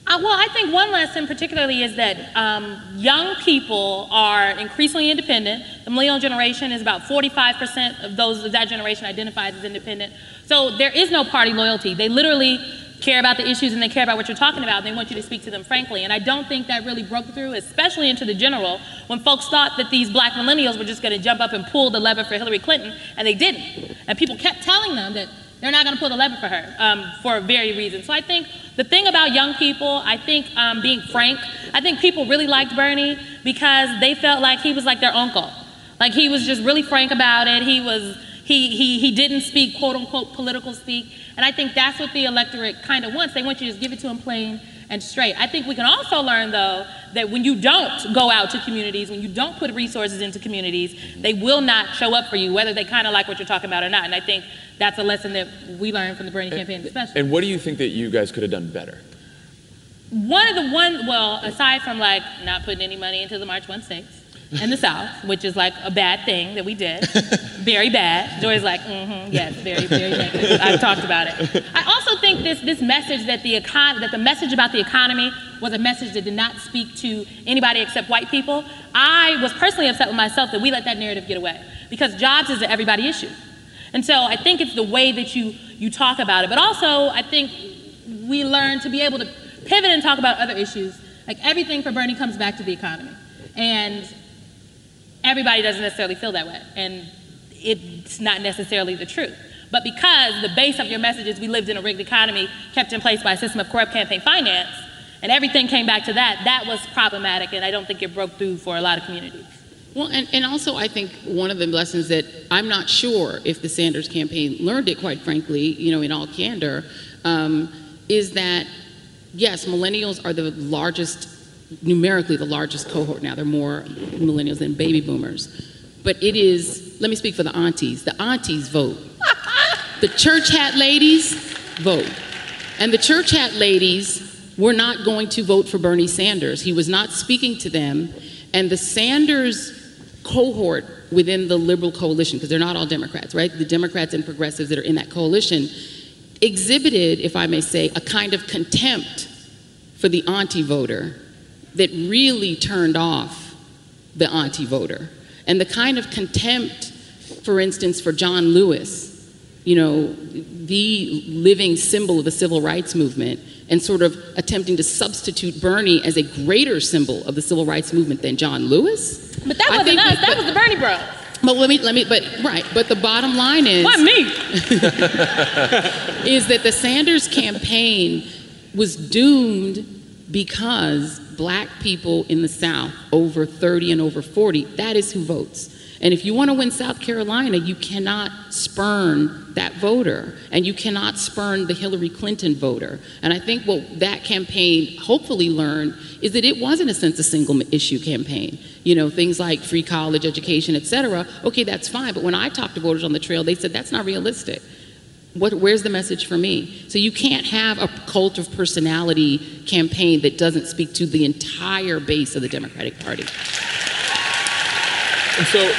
Speaker 12: Uh, well, I think one lesson particularly is that um, young people are increasingly independent. The millennial generation is about 45% of those of that generation identifies as independent. So there is no party loyalty. They literally care about the issues and they care about what you're talking about. They want you to speak to them frankly. And I don't think that really broke through, especially into the general, when folks thought that these black millennials were just going to jump up and pull the lever for Hillary Clinton, and they didn't. And people kept telling them that they're not going to pull the lever for her um, for a very reason. So I think the thing about young people, I think um, being frank, I think people really liked Bernie because they felt like he was like their uncle. Like he was just really frank about it. He was he he he didn't speak quote unquote political speak, and I think that's what the electorate kind of wants. They want you to just give it to them plain and straight. I think we can also learn though that when you don't go out to communities, when you don't put resources into communities, they will not show up for you, whether they kind of like what you're talking about or not. And I think that's a lesson that we learned from the Bernie campaign, especially.
Speaker 10: And what do you think that you guys could have done better?
Speaker 12: One of the one, well, aside from like not putting any money into the March 16th [LAUGHS] in the South, which is like a bad thing that we did, [LAUGHS] very bad. Joy's like, mm-hmm, yes, very, very negative. I've talked about it. I also think this this message that the econ- that the message about the economy was a message that did not speak to anybody except white people. I was personally upset with myself that we let that narrative get away because jobs is an everybody issue. And so I think it's the way that you you talk about it, but also I think we learn to be able to pivot and talk about other issues. Like everything for Bernie comes back to the economy, and everybody doesn't necessarily feel that way, and it's not necessarily the truth. But because the base of your message is we lived in a rigged economy kept in place by a system of corrupt campaign finance, and everything came back to that, that was problematic, and I don't think it broke through for a lot of communities.
Speaker 11: Well, and, and also, I think one of the lessons that I'm not sure if the Sanders campaign learned it, quite frankly, you know, in all candor, um, is that yes, millennials are the largest, numerically the largest cohort now. There are more millennials than baby boomers. But it is, let me speak for the aunties. The aunties vote. the church hat ladies vote. And the church hat ladies were not going to vote for Bernie Sanders. He was not speaking to them. And the Sanders cohort within the liberal coalition, because they're not all Democrats, right? The Democrats and progressives that are in that coalition exhibited, if I may say, a kind of contempt for the auntie voter that really turned off the auntie voter. And the kind of contempt, for instance, for John Lewis, you know, the living symbol of the civil rights movement, and sort of attempting to substitute Bernie as a greater symbol of the civil rights movement than John Lewis.
Speaker 12: But that wasn't
Speaker 11: think
Speaker 12: us. That was the Bernie Bros.
Speaker 11: But let me, let me, but right, but the bottom line is.
Speaker 12: What me? [LAUGHS]
Speaker 11: is that the Sanders campaign was doomed because black people in the South, over 30 and over 40, that is who votes. And if you want to win South Carolina, you cannot spurn that voter, and you cannot spurn the Hillary Clinton voter. And I think what that campaign hopefully learned is that it wasn't a sense of single issue campaign. You know, things like free college education, et cetera. Okay, that's fine. But when I talked to voters on the trail, they said that's not realistic. What, where's the message for me? So you can't have a cult of personality campaign that doesn't speak to the entire base of the Democratic Party.
Speaker 10: And so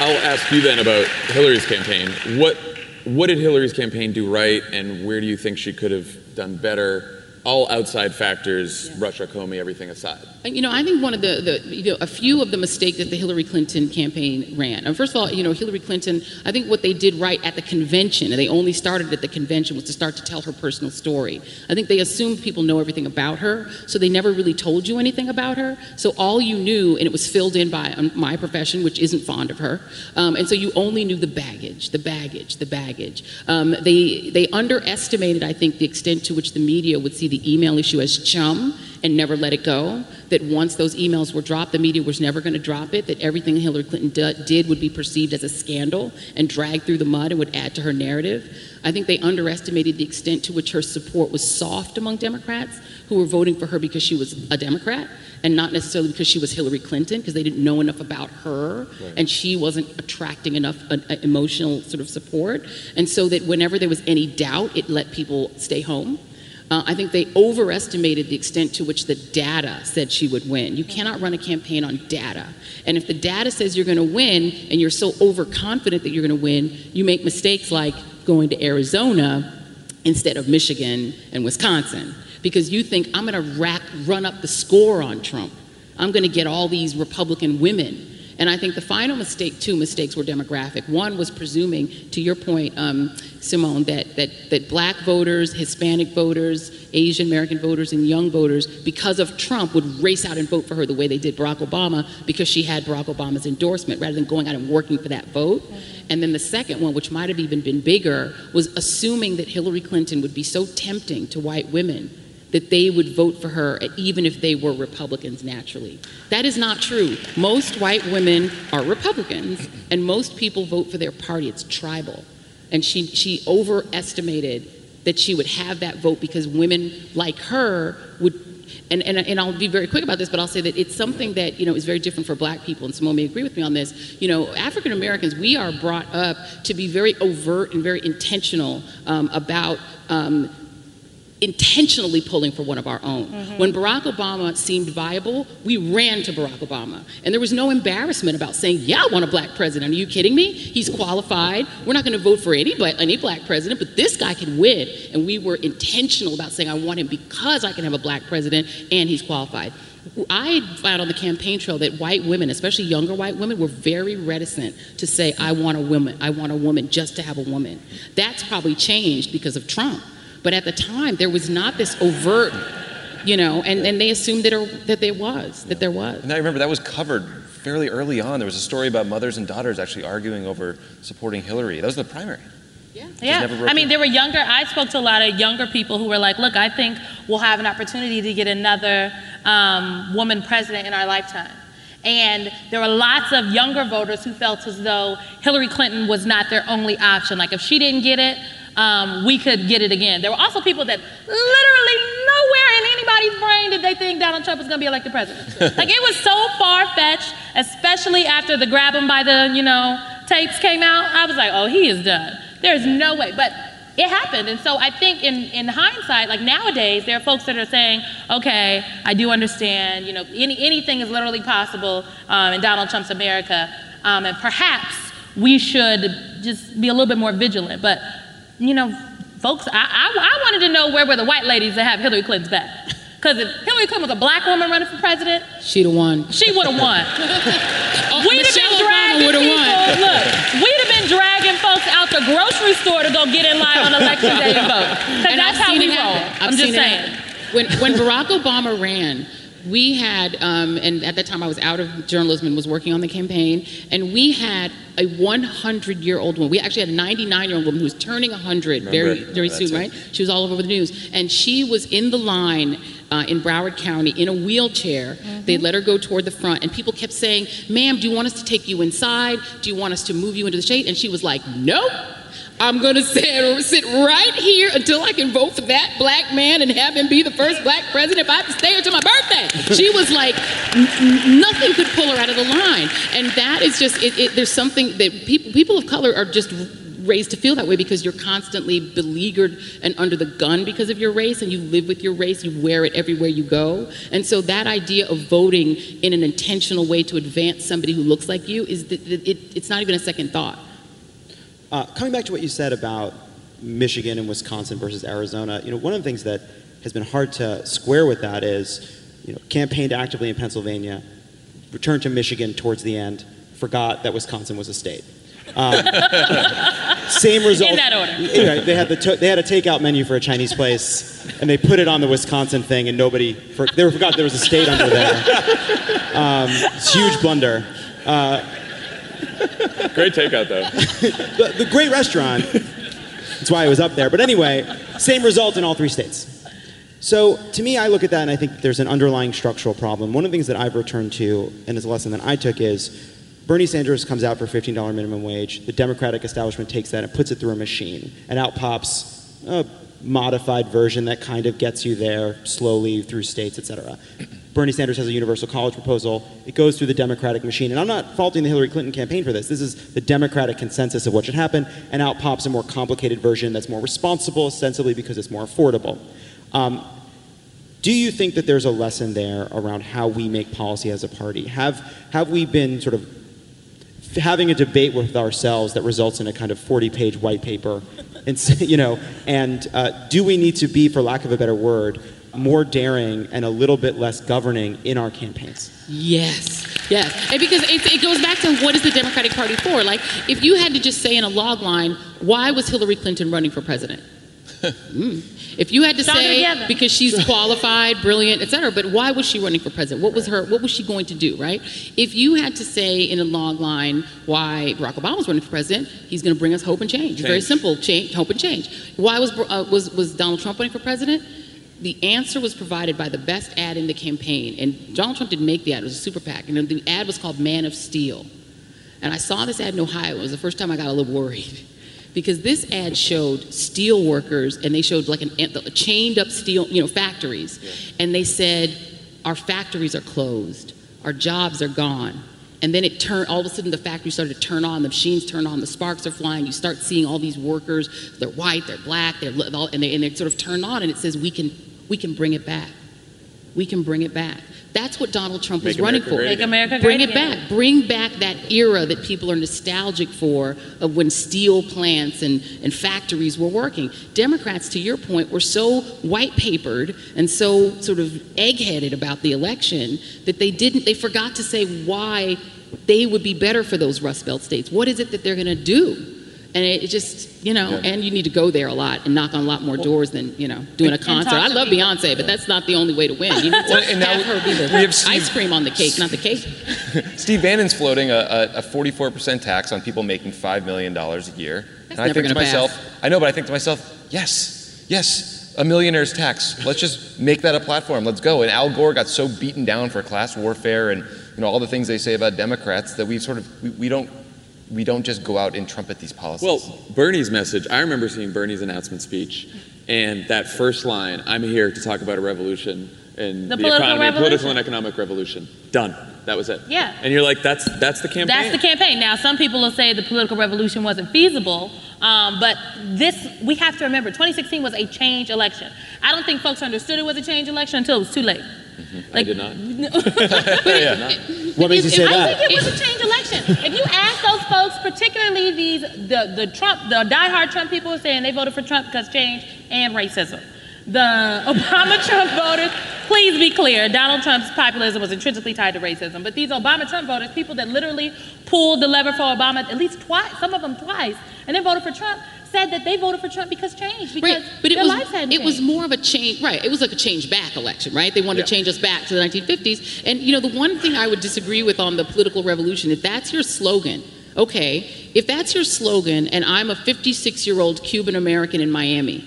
Speaker 10: I'll ask you then about Hillary's campaign. What what did Hillary's campaign do right, and where do you think she could have done better? All outside factors, Russia, Comey, everything aside.
Speaker 11: You know, I think one of the, the you know, a few of the mistakes that the Hillary Clinton campaign ran. And first of all, you know, Hillary Clinton, I think what they did right at the convention, and they only started at the convention, was to start to tell her personal story. I think they assumed people know everything about her, so they never really told you anything about her. So all you knew, and it was filled in by um, my profession, which isn't fond of her, um, and so you only knew the baggage, the baggage, the baggage. Um, they they underestimated, I think, the extent to which the media would see the email issue as chum and never let it go. That once those emails were dropped, the media was never going to drop it. That everything Hillary Clinton do- did would be perceived as a scandal and dragged through the mud and would add to her narrative. I think they underestimated the extent to which her support was soft among Democrats who were voting for her because she was a Democrat and not necessarily because she was Hillary Clinton because they didn't know enough about her and she wasn't attracting enough uh, uh, emotional sort of support. And so that whenever there was any doubt, it let people stay home. Uh, I think they overestimated the extent to which the data said she would win. You cannot run a campaign on data. And if the data says you're going to win and you're so overconfident that you're going to win, you make mistakes like going to Arizona instead of Michigan and Wisconsin because you think I'm going to run up the score on Trump. I'm going to get all these Republican women. And I think the final mistake, two mistakes were demographic. One was presuming, to your point, um, Symone, that, that, that black voters, Hispanic voters, Asian American voters, and young voters, because of Trump, would race out and vote for her the way they did Barack Obama because she had Barack Obama's endorsement rather than going out and working for that vote. And then the second one, which might have even been bigger, was assuming that Hillary Clinton would be so tempting to white women that they would vote for her even if they were Republicans naturally. That is not true. Most white women are Republicans, and most people vote for their party. It's tribal. And she, she overestimated that she would have that vote because women like her would. And, and, and I'll be very quick about this, but I'll say that it's something that you know is very different for Black people, and Symone may agree with me on this. You know, African Americans, we are brought up to be very overt and very intentional um, about um, intentionally pulling for one of our own. Mm-hmm. When Barack Obama seemed viable, we ran to Barack Obama. And there was no embarrassment about saying, yeah, I want a black president. Are you kidding me? He's qualified. We're not going to vote for any black, any black president, but this guy can win. And we were intentional about saying, I want him because I can have a black president and he's qualified. I found on the campaign trail that white women, especially younger white women, were very reticent to say, I want a woman, I want a woman just to have a woman. That's probably changed because of Trump. But at the time, there was not this overt, you know, and, and they assumed that, it, that there was, that there was.
Speaker 2: And I remember that was covered fairly early on. There was a story about mothers and daughters actually arguing over supporting Hillary. That was the primary.
Speaker 12: Yeah,
Speaker 2: never broke
Speaker 12: I mean, there were younger. I spoke to a lot of younger people who were like, "Look, I think we'll have an opportunity to get another um, woman president in our lifetime." And there were lots of younger voters who felt as though Hillary Clinton was not their only option. Like, if she didn't get it, um, we could get it again. There were also people that literally nowhere in anybody's brain did they think Donald Trump was going to be elected president. [LAUGHS] like, it was so far fetched, especially after the grab him by the, you know, tapes came out. I was like, oh, he is done. There's no way. But it happened. And so I think in, in hindsight, like nowadays, there are folks that are saying, okay, I do understand, you know, any, anything is literally possible um, in Donald Trump's America. Um, and perhaps we should just be a little bit more vigilant. But, you know, folks, I, I, I wanted to know where were the white ladies that have Hillary Clinton's back. [LAUGHS] Because if Hillary Clinton was a black woman running for president,
Speaker 11: She'd have won.
Speaker 12: she would have won. [LAUGHS] we'd have
Speaker 11: Michelle
Speaker 12: been
Speaker 11: Obama
Speaker 12: dragging
Speaker 11: would've
Speaker 12: people.
Speaker 11: won.
Speaker 12: Look, we'd have been dragging folks out the grocery store to go get in line on election day and vote. Because
Speaker 11: And
Speaker 12: that's
Speaker 11: I've
Speaker 12: how
Speaker 11: seen
Speaker 12: we
Speaker 11: it
Speaker 12: roll.
Speaker 11: I've
Speaker 12: I'm just
Speaker 11: seen it
Speaker 12: saying.
Speaker 11: When, when Barack Obama ran, we had, um, and at that time I was out of journalism and was working on the campaign, and we had a 100 year old woman. We actually had a 99 year old woman who was turning 100 very,
Speaker 2: Remember,
Speaker 11: very
Speaker 2: that's
Speaker 11: soon,
Speaker 2: it.
Speaker 11: right? She was all over the news. And she was in the line uh, in Broward County in a wheelchair. They let her go toward the front, and people kept saying, Ma'am, do you want us to take you inside? Do you want us to move you into the shade? And she was like, Nope. I'm going [LAUGHS] to sit, sit right here until I can vote for that black man and have him be the first black president if I have to stay until my birthday. [LAUGHS] She was like, n- nothing could pull her out of the line. And that is just, it, it, there's something that people, people of color are just raised to feel that way because you're constantly beleaguered and under the gun because of your race and you live with your race, you wear it everywhere you go. And so that idea of voting in an intentional way to advance somebody who looks like you is, that it, it, it's not even a second thought.
Speaker 4: Uh, coming back to what you said about Michigan and Wisconsin versus Arizona, you know, one of the things that has been hard to square with that is, you know, campaigned actively in Pennsylvania, returned to Michigan towards the end, forgot that Wisconsin was a state. Um, same result.
Speaker 12: In that order.
Speaker 4: Yeah, They had the to- they had a takeout menu for a Chinese place, and they put it on the Wisconsin thing, and nobody for- they forgot there was a state under there. Um, it's a huge blunder. Uh,
Speaker 1: Great takeout, though. [LAUGHS]
Speaker 4: the, the great restaurant. That's why I was up there. But anyway, same result in all three states. So to me, I look at that and I think there's an underlying structural problem. One of the things that I've returned to, and is a lesson that I took, is Bernie Sanders comes out for $15 minimum wage. The Democratic establishment takes that and puts it through a machine, and out pops a modified version that kind of gets you there slowly through states, et cetera. Bernie Sanders has a universal college proposal. It goes through the Democratic machine. And I'm not faulting the Hillary Clinton campaign for this. This is the Democratic consensus of what should happen. And out pops a more complicated version that's more responsible, ostensibly because it's more affordable. Um, do you think that there's a lesson there around how we make policy as a party? Have, have we been sort of having a debate with ourselves that results in a kind of 40 page white paper? And, [LAUGHS] you know, and uh, do we need to be, for lack of a better word, more daring and a little bit less governing in our campaigns?
Speaker 11: Yes, yes. And because it, it goes back to what is the Democratic Party for? Like, if you had to just say in a log line, why was Hillary Clinton running for president? If you had to
Speaker 12: Stronger
Speaker 11: say
Speaker 12: together.
Speaker 11: because she's qualified, brilliant, etc., but why was she running for president? What was her? What was she going to do? Right? If you had to say in a log line why Barack Obama was running for president, he's going to bring us hope and change. Very simple, change, hope and change. Why was uh, was was Donald Trump running for president? The answer was provided by the best ad in the campaign, and Donald Trump didn't make the ad; it was a super PAC, and the ad was called "Man of Steel." And I saw this ad in Ohio. It was the first time I got a little worried because this ad showed steel workers and they showed like an chained up steel, you know, factories. And they said, Our factories are closed, our jobs are gone. and then it turned. All of a sudden, the factory started to turn on. The machines turn on. The sparks are flying. You start seeing all these workers. They're white. They're black. They're all- and they and they sort of turn on. And it says we can we can bring it back. We can bring it back. That's what Donald Trump was
Speaker 10: Make
Speaker 11: running
Speaker 10: America
Speaker 11: for.
Speaker 12: Make America
Speaker 11: Bring it
Speaker 12: again.
Speaker 11: back. Bring back that era that people are nostalgic for of when steel plants and, and factories were working. Democrats, to your point, were so white papered and so sort of egg-headed about the election that they didn't they forgot to say why they would be better for those Rust Belt states. What is it that they're gonna do? And it, it just, you know,
Speaker 10: Yeah.
Speaker 11: and you need to go there a lot and knock on a lot more doors than, you know, doing a concert. I love
Speaker 12: people.
Speaker 11: Beyonce, but that's not the only way to win. You need to
Speaker 2: Well, and now
Speaker 11: her be the
Speaker 2: we have Steve-
Speaker 11: ice cream on the cake, not the cake. [LAUGHS]
Speaker 2: Steve Bannon's floating a, a, a 44% tax on people making $5 million a year. and I
Speaker 11: never
Speaker 2: think to
Speaker 11: gonna
Speaker 2: myself,
Speaker 11: pass.
Speaker 2: I know, but I think to myself, yes, yes, a millionaire's tax. Let's just make that a platform. Let's go. And Al Gore got so beaten down for class warfare and you know all the things they say about Democrats that we sort of we, we don't we don't just go out and trumpet these policies.
Speaker 10: Well, Bernie's message, I remember seeing Bernie's announcement speech, and that first line, I'm here to talk about a revolution in
Speaker 12: The
Speaker 10: the,
Speaker 12: political
Speaker 10: economy,
Speaker 12: revolution.
Speaker 10: political and economic revolution. Done. That was it.
Speaker 12: Yeah.
Speaker 10: And you're like, that's that's the campaign.
Speaker 12: That's the campaign. Now, some people will say the political revolution wasn't feasible, um, but this, we have to remember, 2016 was a change election. I don't think folks understood it was a change election until it was too late. Mm-hmm.
Speaker 10: I did not. [LAUGHS] [LAUGHS]
Speaker 4: What makes you say
Speaker 12: I
Speaker 4: that?
Speaker 12: think it was a change election. If you ask those folks, particularly these the the Trump the diehard Trump people, saying they voted for Trump because change and racism. The [LAUGHS] Obama Trump voters, please be clear, Donald Trump's populism was intrinsically tied to racism. But these Obama Trump voters, people that literally pulled the lever for Obama at least twice, some of them twice, and then voted for Trump, said that they voted for Trump because change, because
Speaker 11: Right, but it
Speaker 12: their
Speaker 11: was
Speaker 12: lives hadn't
Speaker 11: it was more of a change. Right, it was like a change back election. Right, they wanted to change us back to the 1950s. And you know, the one thing I would disagree with on the political revolution, if that's your slogan, okay, if that's your slogan, and I'm a 56 year old Cuban American in Miami,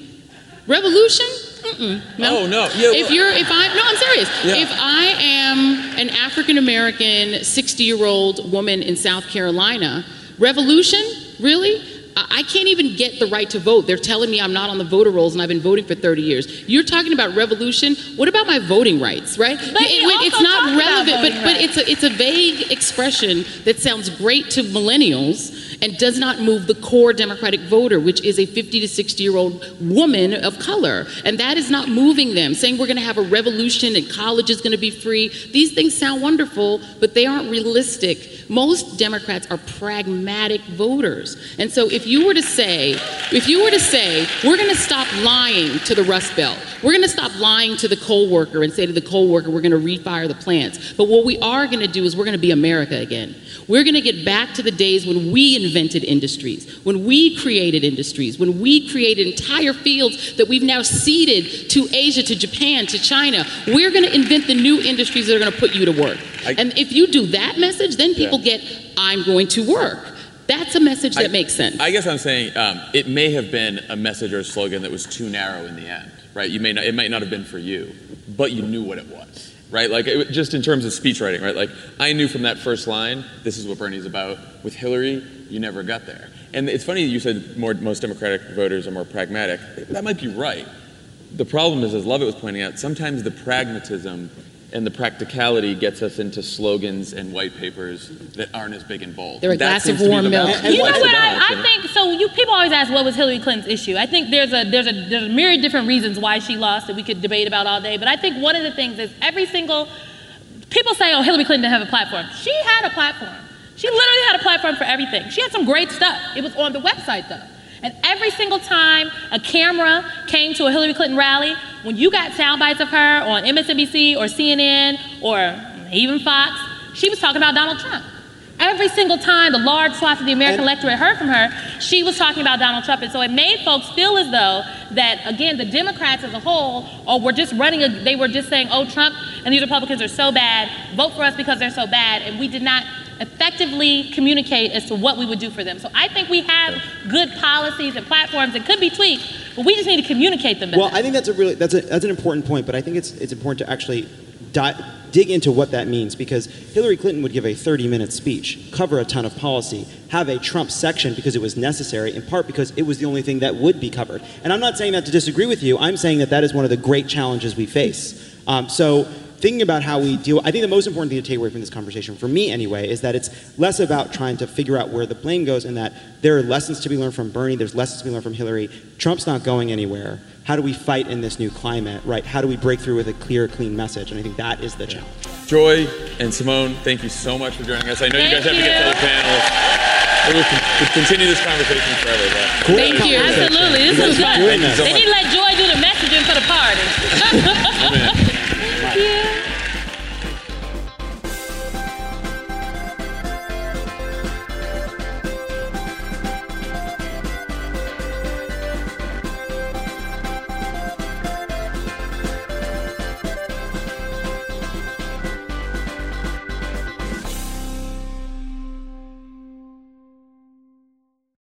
Speaker 11: revolution. Mm-mm, no.
Speaker 10: Oh, no. Yeah,
Speaker 11: if you're, if I, no, I'm serious.
Speaker 10: Yeah.
Speaker 11: If I am an African American 60 year old woman in South Carolina, revolution, really? I can't even get the right to vote. They're telling me I'm not on the voter rolls and I've been voting for 30 years. You're talking about revolution. What about my voting rights, right?
Speaker 12: But
Speaker 11: It- it- it's not relevant, but, but it's a, it's a vague expression that sounds great to millennials and does not move the core Democratic voter, which is a 50 to 60 year old woman of color. And that is not moving them. Saying we're going to have a revolution and college is going to be free. These things sound wonderful, but they aren't realistic. Most Democrats are pragmatic voters. And so if you were to say, if you were to say, we're going to stop lying to the Rust Belt, we're going to stop lying to the coal worker and say to the coal worker, we're going to refire the plants. But what we are going to do is we're going to be America again. We're going to get back to the days when we invented industries, when we created industries, when we created entire fields that we've now ceded to Asia, to Japan, to China. We're going to invent the new industries that are going to put you to work.
Speaker 10: I-
Speaker 11: and if you do that message, then people get, I'm going to work. That's a message that
Speaker 10: I-
Speaker 11: makes sense.
Speaker 10: I guess I'm saying um, it may have been a message or a slogan that was too narrow in the end, right? You may not, it might not have been for you, but you knew what it was, right? Like it, just in terms of speech writing, right? Like I knew from that first line, this is what Bernie's about. With Hillary, you never got there. And it's funny you said more, most Democratic voters are more pragmatic. That might be right. The problem is, as Lovett was pointing out, sometimes the pragmatism and the practicality gets us into slogans and white papers that aren't as big and bold.
Speaker 11: They're a
Speaker 10: That
Speaker 11: glass of warm milk.
Speaker 10: balance.
Speaker 12: You know what I, I think? So you people always ask what was Hillary Clinton's issue. I think there's a there's a there's a myriad different reasons why she lost that we could debate about all day. But I think one of the things is every single people say, "Oh, Hillary Clinton didn't have a platform." She had a platform. She literally had a platform for everything. She had some great stuff. It was on the website though. And every single time a camera came to a Hillary Clinton rally, when you got sound bites of her on MSNBC or CNN or even Fox, she was talking about Donald Trump. Every single time the large swath of the American electorate heard from her, she was talking about Donald Trump. And so it made folks feel as though that, again, the Democrats as a whole, or were just running, a, they were just saying, oh, Trump and these Republicans are so bad, vote for us because they're so bad. And we did not effectively communicate as to what we would do for them. So I think we have good policies and platforms that could be tweaked, but we just need to communicate them better.
Speaker 4: Well, I think that's a really that's a that's an important point, but I think it's it's important to actually di- dig into what that means because Hillary Clinton would give a 30-minute speech, cover a ton of policy, have a Trump section because it was necessary, in part because it was the only thing that would be covered. And I'm not saying that to disagree with you. I'm saying that that is one of the great challenges we face. Um, so thinking about how we deal. I think the most important thing to take away from this conversation, for me anyway, is that it's less about trying to figure out where the blame goes, and that there are lessons to be learned from Bernie. There's lessons to be learned from Hillary. Trump's not going anywhere. How do we fight in this new climate? Right? How do we break through with a clear, clean message? And I think that is the challenge.
Speaker 1: Joy and Symone, thank you so much for joining us. I know you guys have to get to the panel. We'll continue this conversation forever. But
Speaker 12: Thank you. Absolutely. This was fun.
Speaker 1: Thank you so
Speaker 12: They need to let Joy do the messaging for the party. [LAUGHS]